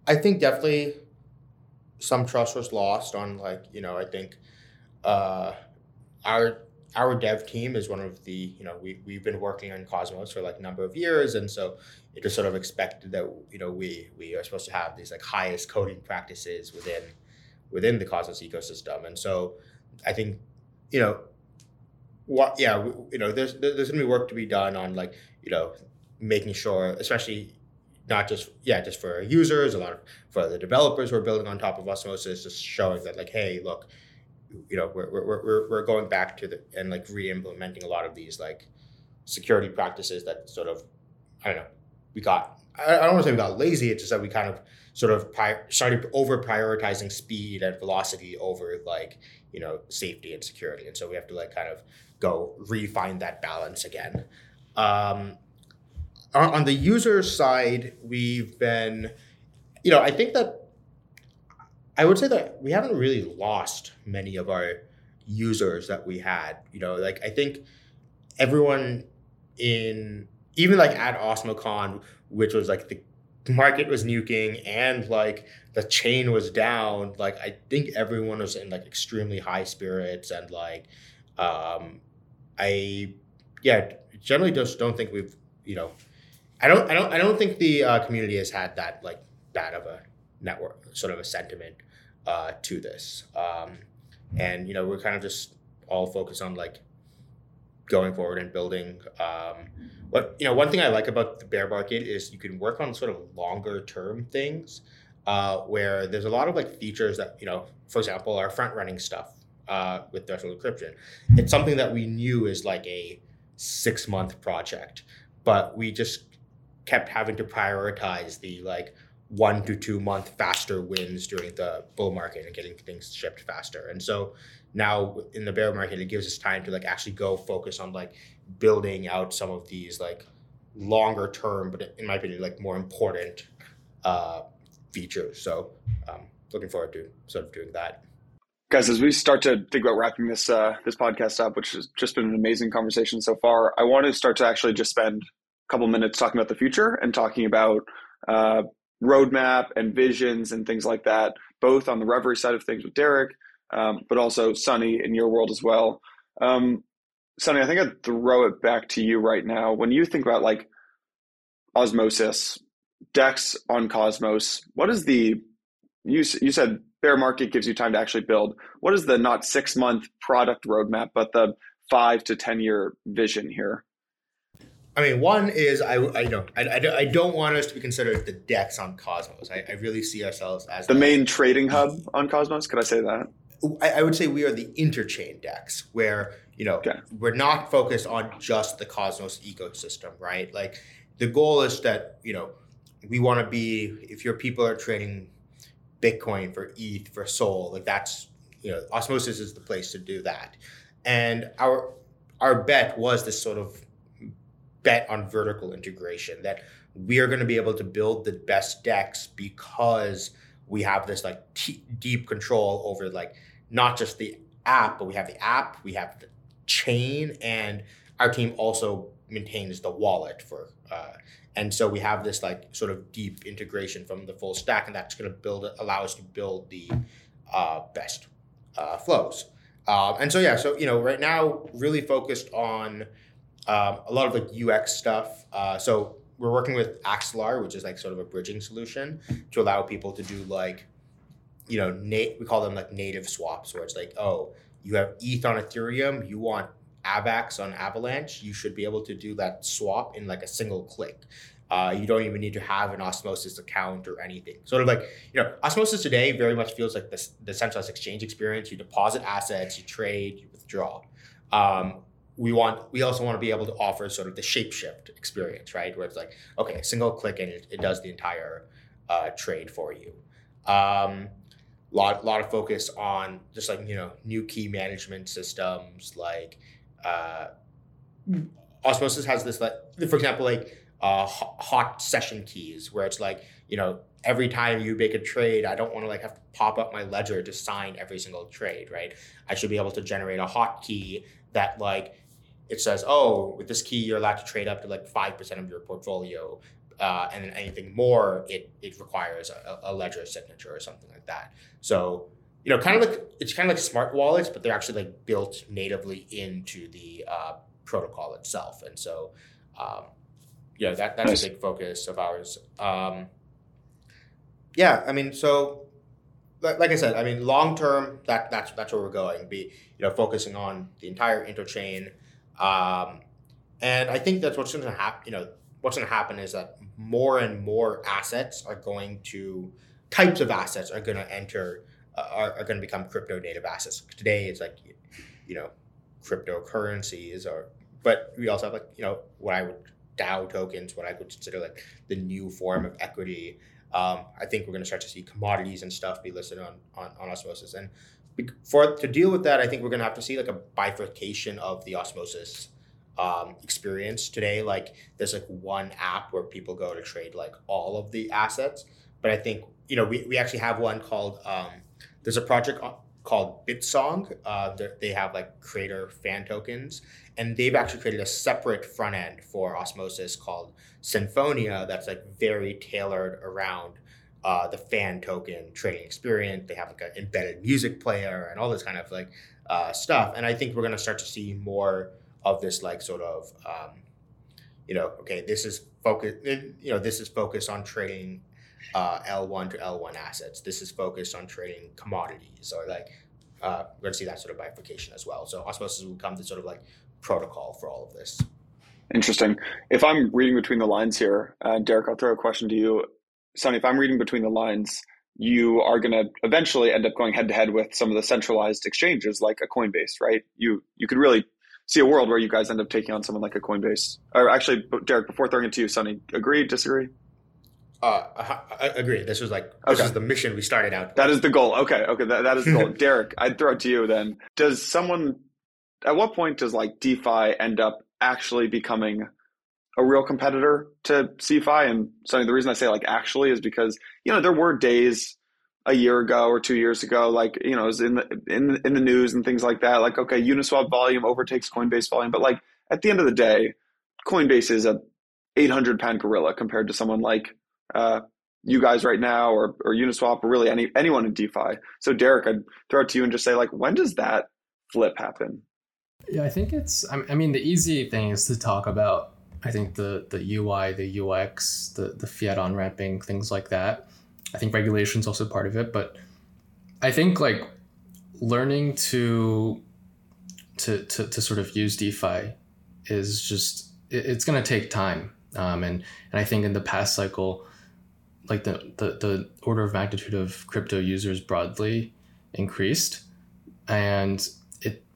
I think definitely some trust was lost on like you know I think uh, our our dev team is one of the you know we we've been working on Cosmos for like a number of years and so it just sort of expected that you know we we are supposed to have these like highest coding practices within within the Cosmos ecosystem and so I think you know what yeah you know there's there's gonna be work to be done on like you know making sure especially not just yeah just for users a lot of for the developers who are building on top of osmosis just showing that like hey look you know we're, we're, we're, we're going back to the and like re-implementing a lot of these like security practices that sort of i don't know we got i, I don't want to say we got lazy it's just that we kind of sort of pri- started over prioritizing speed and velocity over like you know safety and security and so we have to like kind of go refine that balance again. Um, on the user side, we've been, you know, I think that I would say that we haven't really lost many of our users that we had. You know, like I think everyone in even like at OsmoCon, which was like the market was nuking and like the chain was down, like I think everyone was in like extremely high spirits and like um I yeah, generally just don't think we've, you know, I don't I don't I don't think the uh, community has had that like bad of a network sort of a sentiment uh, to this. Um, and you know, we're kind of just all focused on like going forward and building um, what you know one thing i like about the bear market is you can work on sort of longer term things uh, where there's a lot of like features that you know for example our front running stuff uh, with threshold encryption it's something that we knew is like a six month project but we just kept having to prioritize the like one to two month faster wins during the bull market and getting things shipped faster. And so now in the bear market it gives us time to like actually go focus on like building out some of these like longer term but in my opinion like more important uh, features. So um, looking forward to sort of doing that. Guys as we start to think about wrapping this uh, this podcast up which has just been an amazing conversation so far i want to start to actually just spend couple minutes talking about the future and talking about uh, roadmap and visions and things like that both on the reverie side of things with derek um, but also Sunny in your world as well. Um, Sunny, I think I'd throw it back to you right now. When you think about like osmosis, DEX on Cosmos, what is the you you said bear market gives you time to actually build. What is the not six month product roadmap, but the five to ten year vision here? I mean, one is I, I don't I, I, I don't want us to be considered the DEX on Cosmos. I, I really see ourselves as the main trading hub on Cosmos. Could I say that? I, I would say we are the interchain DEX, where you know okay. we're not focused on just the Cosmos ecosystem, right? Like the goal is that you know we want to be if your people are trading Bitcoin for ETH for Sol, like that's you know Osmosis is the place to do that, and our our bet was this sort of bet on vertical integration that we are going to be able to build the best DEX because we have this like t- deep control over like not just the app, but we have the app, we have the chain, and our team also maintains the wallet for. Uh, and so we have this like sort of deep integration from the full stack, and that's going to build allow us to build the uh, best uh, flows. Um, and so yeah, so you know, right now really focused on um, a lot of like UX stuff. Uh, so we're working with Axelar, which is like sort of a bridging solution to allow people to do like you know, na- we call them like native swaps, where it's like, oh, you have ETH on Ethereum, you want AVAX on Avalanche, you should be able to do that swap in like a single click. Uh, you don't even need to have an Osmosis account or anything. Sort of like, you know, Osmosis today very much feels like this, the centralized exchange experience. You deposit assets, you trade, you withdraw. Um, we want, we also want to be able to offer sort of the shapeshift experience, right? Where it's like, okay, single click and it, it does the entire uh, trade for you. Um, lot lot of focus on just like you know new key management systems like uh, osmosis has this like for example like uh, hot session keys where it's like you know every time you make a trade i don't want to like have to pop up my ledger to sign every single trade right i should be able to generate a hot key that like it says oh with this key you're allowed to trade up to like 5% of your portfolio uh, and then anything more, it it requires a, a, ledger signature or something like that. So you know, kind of like it's kind of like smart wallets, but they're actually like built natively into the uh, protocol itself, and so um, yeah, that that's nice. a big focus of ours. Um, yeah, I mean, so like I said, I mean, long term, that that's that's where we're going. Be you know, focusing on the entire interchain, um, and I think that's what's going to happen. You know, what's going to happen is that more and more assets are going to types of assets are going to enter uh, are, are going to become crypto native assets today it's like you know cryptocurrencies or but we also have like you know what i would dao tokens what i would consider like the new form of equity um, i think we're going to start to see commodities and stuff be listed on, on, on osmosis and for to deal with that i think we're going to have to see like a bifurcation of the osmosis um, experience today. Like there's like one app where people go to trade like all of the assets, but I think you know we, we actually have one called um, there's a project called Bitsong. Uh, they have like creator fan tokens, and they've actually created a separate front end for Osmosis called Symphonia that's like very tailored around uh, the fan token trading experience. They have like an embedded music player and all this kind of like uh, stuff. And I think we're going to start to see more of this like sort of um, you know okay this is focus you know this is focused on trading uh, L1 to L1 assets. This is focused on trading commodities or like uh, we're going to see that sort of bifurcation as well. So Osmosis will become the sort of like protocol for all of this. Interesting. If I'm reading between the lines here, uh, Derek, I'll throw a question to you. Sunny, if I'm reading between the lines, you are going to eventually end up going head to head with some of the centralized exchanges like a Coinbase, right? You you could really see a world where you guys end up taking on someone like a Coinbase. Or actually, Derek, before throwing it to you, Sunny, agree, disagree? Uh, I, agree. This was like this okay. is the mission we started out. With. That is the goal. Okay, okay, that, that is the goal. Derek, I'd throw it to you then. Does someone at what point does like DeFi end up actually becoming a real competitor to CeFi? And so the reason I say like actually is because you know there were days a year ago or two years ago, like you know, it was in the in in the news and things like that. Like okay, Uniswap volume overtakes Coinbase volume, but like at the end of the day, Coinbase is a 800 pound gorilla compared to someone like uh, you guys right now or, or Uniswap or really any anyone in DeFi. So Derek, I'd throw it to you and just say like, when does that flip happen? Yeah, I think it's. I mean, the easy thing is to talk about. I think the the UI, the UX, the the fiat on ramping, things like that. I think regulation is also part of it, but I think like learning to to to, to sort of use DeFi is just it, it's going to take time. Um, and and I think in the past cycle, like the, the the order of magnitude of crypto users broadly increased, and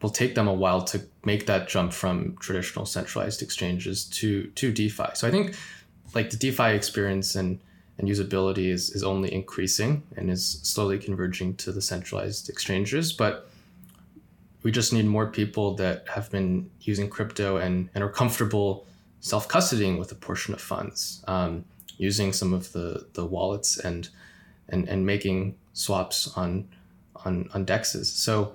will take them a while to make that jump from traditional centralized exchanges to to DeFi. So I think like the DeFi experience and and usability is, is only increasing and is slowly converging to the centralized exchanges. But we just need more people that have been using crypto and, and are comfortable self custodying with a portion of funds, um, using some of the, the wallets and, and, and making swaps on, on, on dexes. So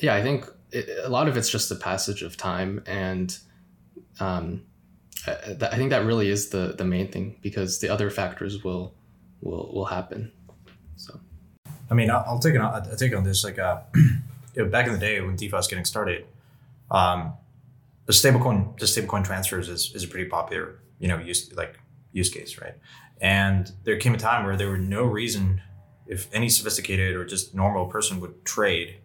yeah, I think it, a lot of it's just the passage of time, and um, I, think that really is the the main thing because the other factors will will will happen. So, I mean, I'll, I'll take. On, I'll take on this. Like, uh, you know, back in the day when DeFi was getting started, um, the stablecoin the stablecoin transfers is is a pretty popular you know use like use case, right? And there came a time where there were no reason if any sophisticated or just normal person would trade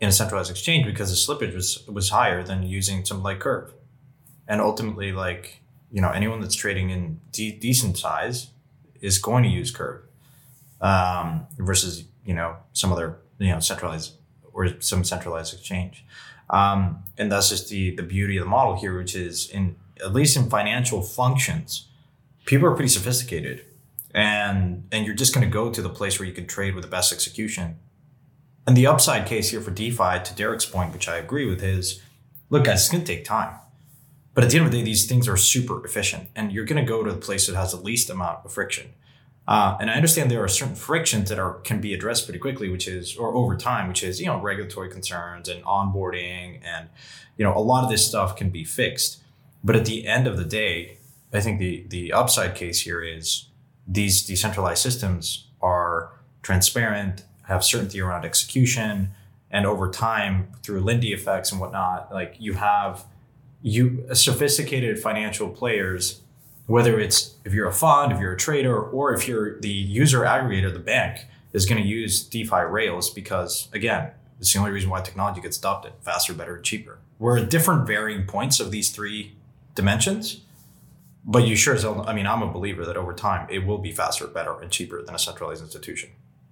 in a centralized exchange because the slippage was was higher than using something like Curve. And ultimately, like you know, anyone that's trading in de- decent size is going to use Curve um, versus you know some other you know centralized or some centralized exchange. Um, and that's just the the beauty of the model here, which is in at least in financial functions, people are pretty sophisticated, and and you're just going to go to the place where you can trade with the best execution and the upside case here for DeFi, to Derek's point, which I agree with, is look, guys, it's going to take time. But at the end of the day, these things are super efficient, and you're going to go to the place that has the least amount of friction. Uh, and I understand there are certain frictions that are can be addressed pretty quickly, which is or over time, which is you know regulatory concerns and onboarding, and you know a lot of this stuff can be fixed. But at the end of the day, I think the the upside case here is these decentralized systems are transparent have certainty around execution and over time through lindy effects and whatnot like you have you sophisticated financial players whether it's if you're a fund if you're a trader or if you're the user aggregator the bank is going to use defi rails because again it's the only reason why technology gets adopted faster better and cheaper we're at different varying points of these three dimensions but you sure as hell, I mean, I'm a believer that over time it will be faster, better, and cheaper than a centralized institution.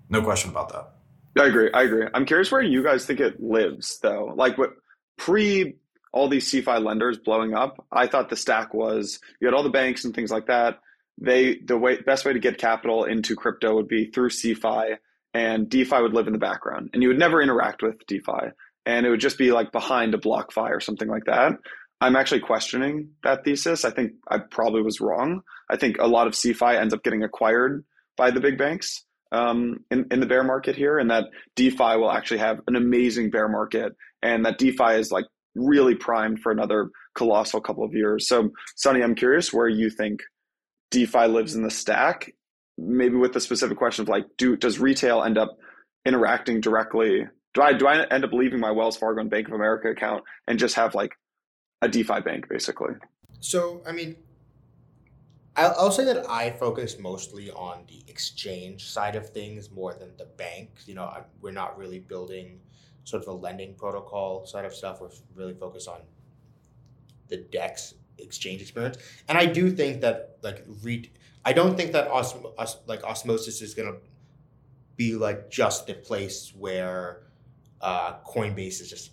No question about that. I agree. I agree. I'm curious where you guys think it lives, though. Like what pre all these CeFi lenders blowing up, I thought the stack was you had all the banks and things like that. They the way best way to get capital into crypto would be through CeFi, and DeFi would live in the background, and you would never interact with DeFi, and it would just be like behind a BlockFi or something like that. I'm actually questioning that thesis. I think I probably was wrong. I think a lot of CeFi ends up getting acquired by the big banks um, in, in the bear market here, and that DeFi will actually have an amazing bear market, and that DeFi is like really primed for another colossal couple of years. So, Sunny, I'm curious where you think DeFi lives in the stack. Maybe with the specific question of like, do does retail end up interacting directly? Do I do I end up leaving my Wells Fargo and Bank of America account and just have like a DeFi bank basically? So, I mean, I'll, I'll say that I focus mostly on the exchange side of things more than the bank. You know, I, we're not really building sort of a lending protocol side of stuff. We're really focused on the DEX exchange experience. And I do think that like read, I don't think that os, os, like osmosis is gonna be like just the place where uh, Coinbase is just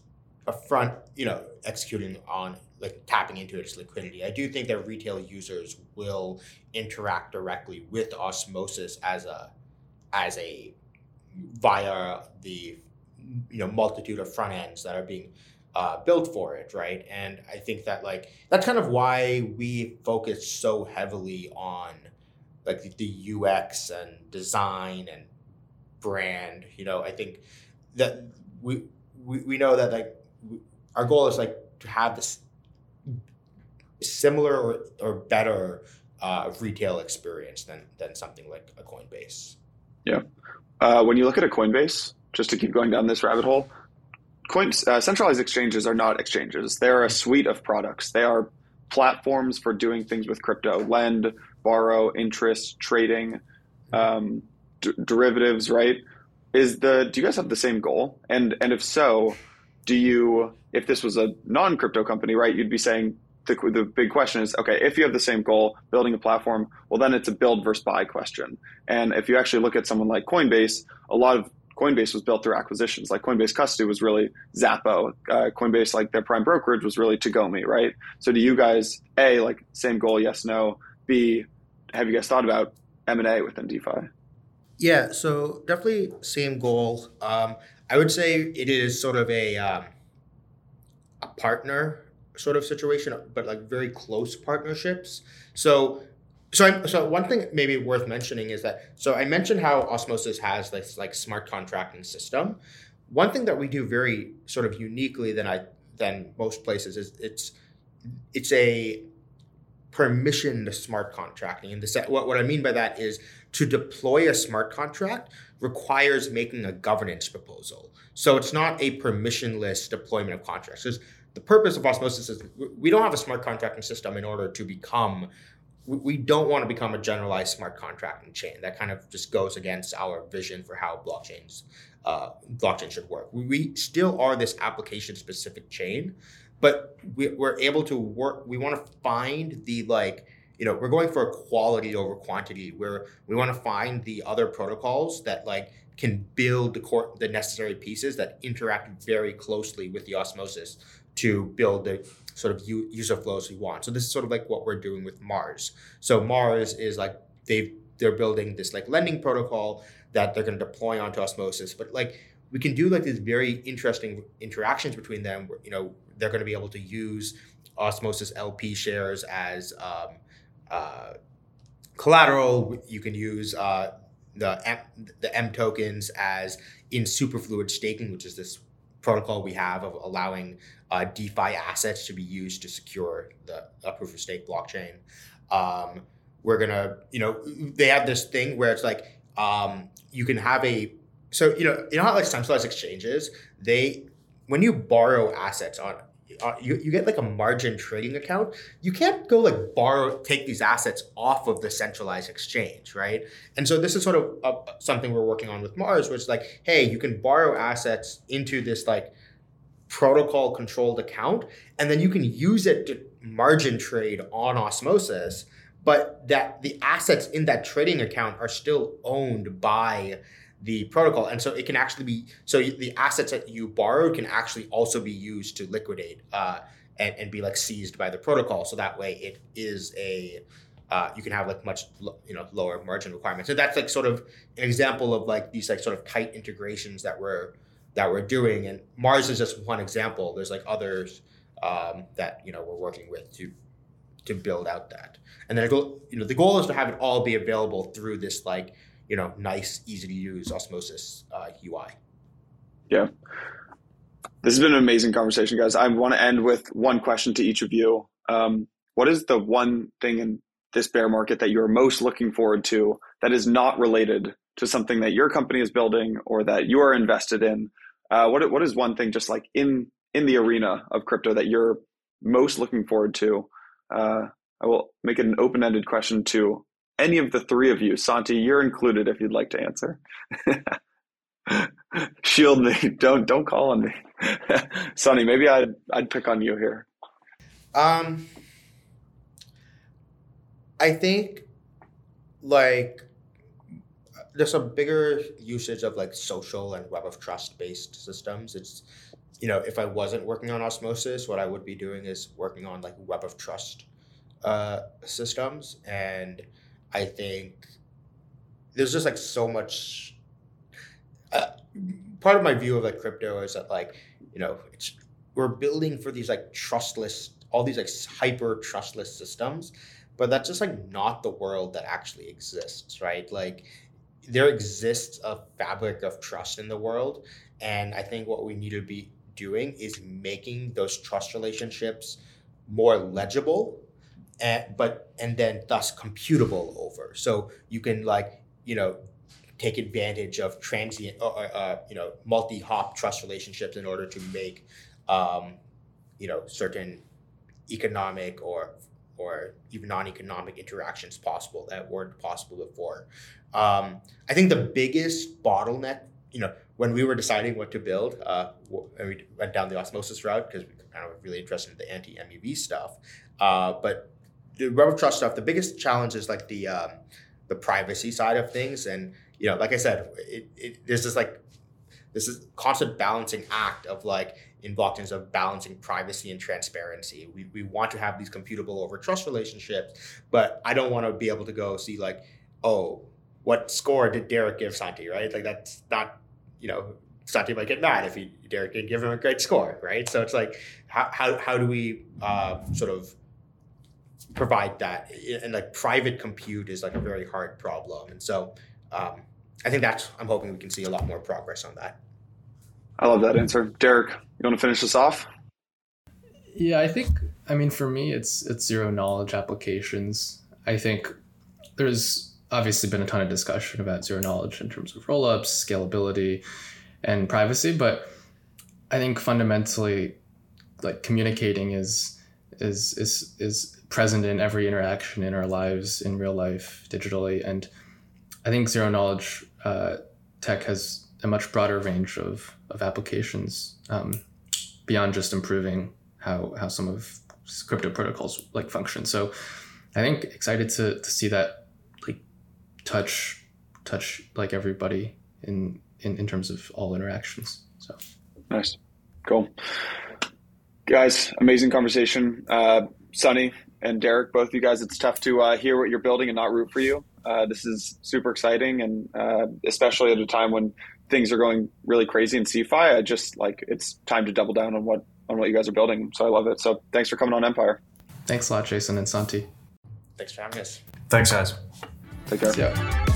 a front, you know, executing on like tapping into its liquidity. I do think that retail users will interact directly with osmosis as a as a via the you know multitude of front ends that are being uh, built for it, right? And I think that like that's kind of why we focus so heavily on like the UX and design and brand. You know, I think that we we, we know that like our goal is like to have this similar or, or better uh, retail experience than than something like a Coinbase. Yeah. Uh, when you look at a Coinbase, just to keep going down this rabbit hole, coin, uh, centralized exchanges are not exchanges. They're a suite of products. They are platforms for doing things with crypto, lend, borrow, interest, trading, um, d- derivatives. Right? Is the do you guys have the same goal? And and if so, do you if this was a non crypto company, right? You'd be saying the, the big question is okay if you have the same goal building a platform well then it's a build versus buy question. And if you actually look at someone like coinbase a lot of coinbase was built through acquisitions. Like coinbase custody was really Xapo uh, coinbase like their prime brokerage was really tagomi right? So do you guys a like same goal yes no? B have you guys thought about m&a within defi? Yeah so definitely same goal. Um, i would say it is sort of a um, a partner sort of situation, but like very close partnerships. So, so I'm, so one thing maybe worth mentioning is that so I mentioned how Osmosis has this like smart contracting system. One thing that we do very sort of uniquely than I than most places is it's it's a permissioned smart contracting. And this, what, what I mean by that is to deploy a smart contract requires making a governance proposal. So it's not a permissionless deployment of contracts. There's the purpose of osmosis is we don't have a smart contracting system in order to become we don't want to become a generalized smart contracting chain that kind of just goes against our vision for how blockchains uh, blockchain should work we still are this application specific chain but we, we're able to work we want to find the like you know we're going for a quality over quantity where we want to find the other protocols that like can build the core the necessary pieces that interact very closely with the osmosis to build the sort of user flows we want. So this is sort of like what we're doing with Mars. So Mars is like they they're building this like lending protocol that they're going to deploy onto Osmosis, but like we can do like these very interesting interactions between them. Where, you know, they're going to be able to use Osmosis LP shares as um, uh, collateral. You can use uh, the M, the M tokens as in superfluid staking, which is this protocol we have of allowing uh, DeFi assets to be used to secure the proof of stake blockchain. Um, we're gonna, you know, they have this thing where it's like um, you can have a so you know you know how like centralized exchanges they when you borrow assets on uh, you, you get like a margin trading account you can't go like borrow take these assets off of the centralized exchange right? And so this is sort of uh, something we're working on with mars which is like hey you can borrow assets into this like protocol controlled account and then you can use it to margin trade on osmosis but that the assets in that trading account are still owned by the protocol. And so it can actually be so the assets that you borrowed can actually also be used to liquidate uh, and, and be like seized by the protocol. So that way it is a uh, you can have like much you know lower margin requirements. So that's like sort of an example of like these like sort of tight integrations that we're that we're doing. And mars is just one example. There's like others um, that you know we're working with to to build out that. And then you know the goal is to have it all be available through this like you know nice, easy to use Osmosis uh, UI. Yeah. This has been an amazing conversation, guys. I want to end with one question to each of you. Um, what is the one thing in this bear market that you're most looking forward to that is not related to something that your company is building or that you are invested in? Uh, what what is one thing just like in in the arena of crypto that you're most looking forward to? Uh, I will make it an open ended question to any of the three of you. Santi, you're included if you'd like to answer. Shield me. Don't don't call on me. Sunny, maybe I'd I'd pick on you here. Um, I think like there's a bigger usage of like social and web of trust based systems. It's you know if I wasn't working on osmosis, what I would be doing is working on like web of trust uh, systems, and I think there's just like so much. Uh, part of my view of like crypto is that like you know it's we're building for these like trustless all these like hyper trustless systems but that's just like not the world that actually exists right like there exists a fabric of trust in the world and i think what we need to be doing is making those trust relationships more legible and but and then thus computable over so you can like you know take advantage of transient or uh, you know multi-hop trust relationships in order to make um, you know certain economic or or even non-economic interactions possible that weren't possible before. Um, I think the biggest bottleneck, you know, when we were deciding what to build, uh, and we went down the osmosis route because we kind of were really interested in the anti-MEV stuff. Uh, but the of trust stuff, the biggest challenge is like the um, the privacy side of things, and you know, like I said, it, it, there's this like this is constant balancing act of like in blockchains of balancing privacy and transparency. We, we want to have these computable over trust relationships, but I don't want to be able to go see like, oh, what score did Derek give Santi, right? Like that's not, you know, Santi might get mad if he Derek didn't give him a great score, right? So it's like, how, how, how do we uh, sort of provide that? And like private compute is like a very hard problem. And so um, I think that's, I'm hoping we can see a lot more progress on that. I love that answer. Derek, you want to finish this off? Yeah, I think I mean for me it's it's zero knowledge applications. I think there's obviously been a ton of discussion about zero knowledge in terms of rollups, scalability, and privacy, but I think fundamentally like communicating is is is is present in every interaction in our lives in real life digitally and I think zero knowledge uh, tech has a much broader range of, of applications um, beyond just improving how, how some of crypto protocols like function. So I think excited to, to see that like touch touch like everybody in, in in terms of all interactions. So nice, cool, guys. Amazing conversation, uh, Sunny and Derek. Both of you guys. It's tough to uh, hear what you're building and not root for you. Uh, this is super exciting, and uh, especially at a time when things are going really crazy in CeFi. I just like it's time to double down on what on what you guys are building. So I love it. So thanks for coming on Empire. Thanks a lot, Jason and Santi. Thanks for having us. Thanks, guys. Take care. Yeah.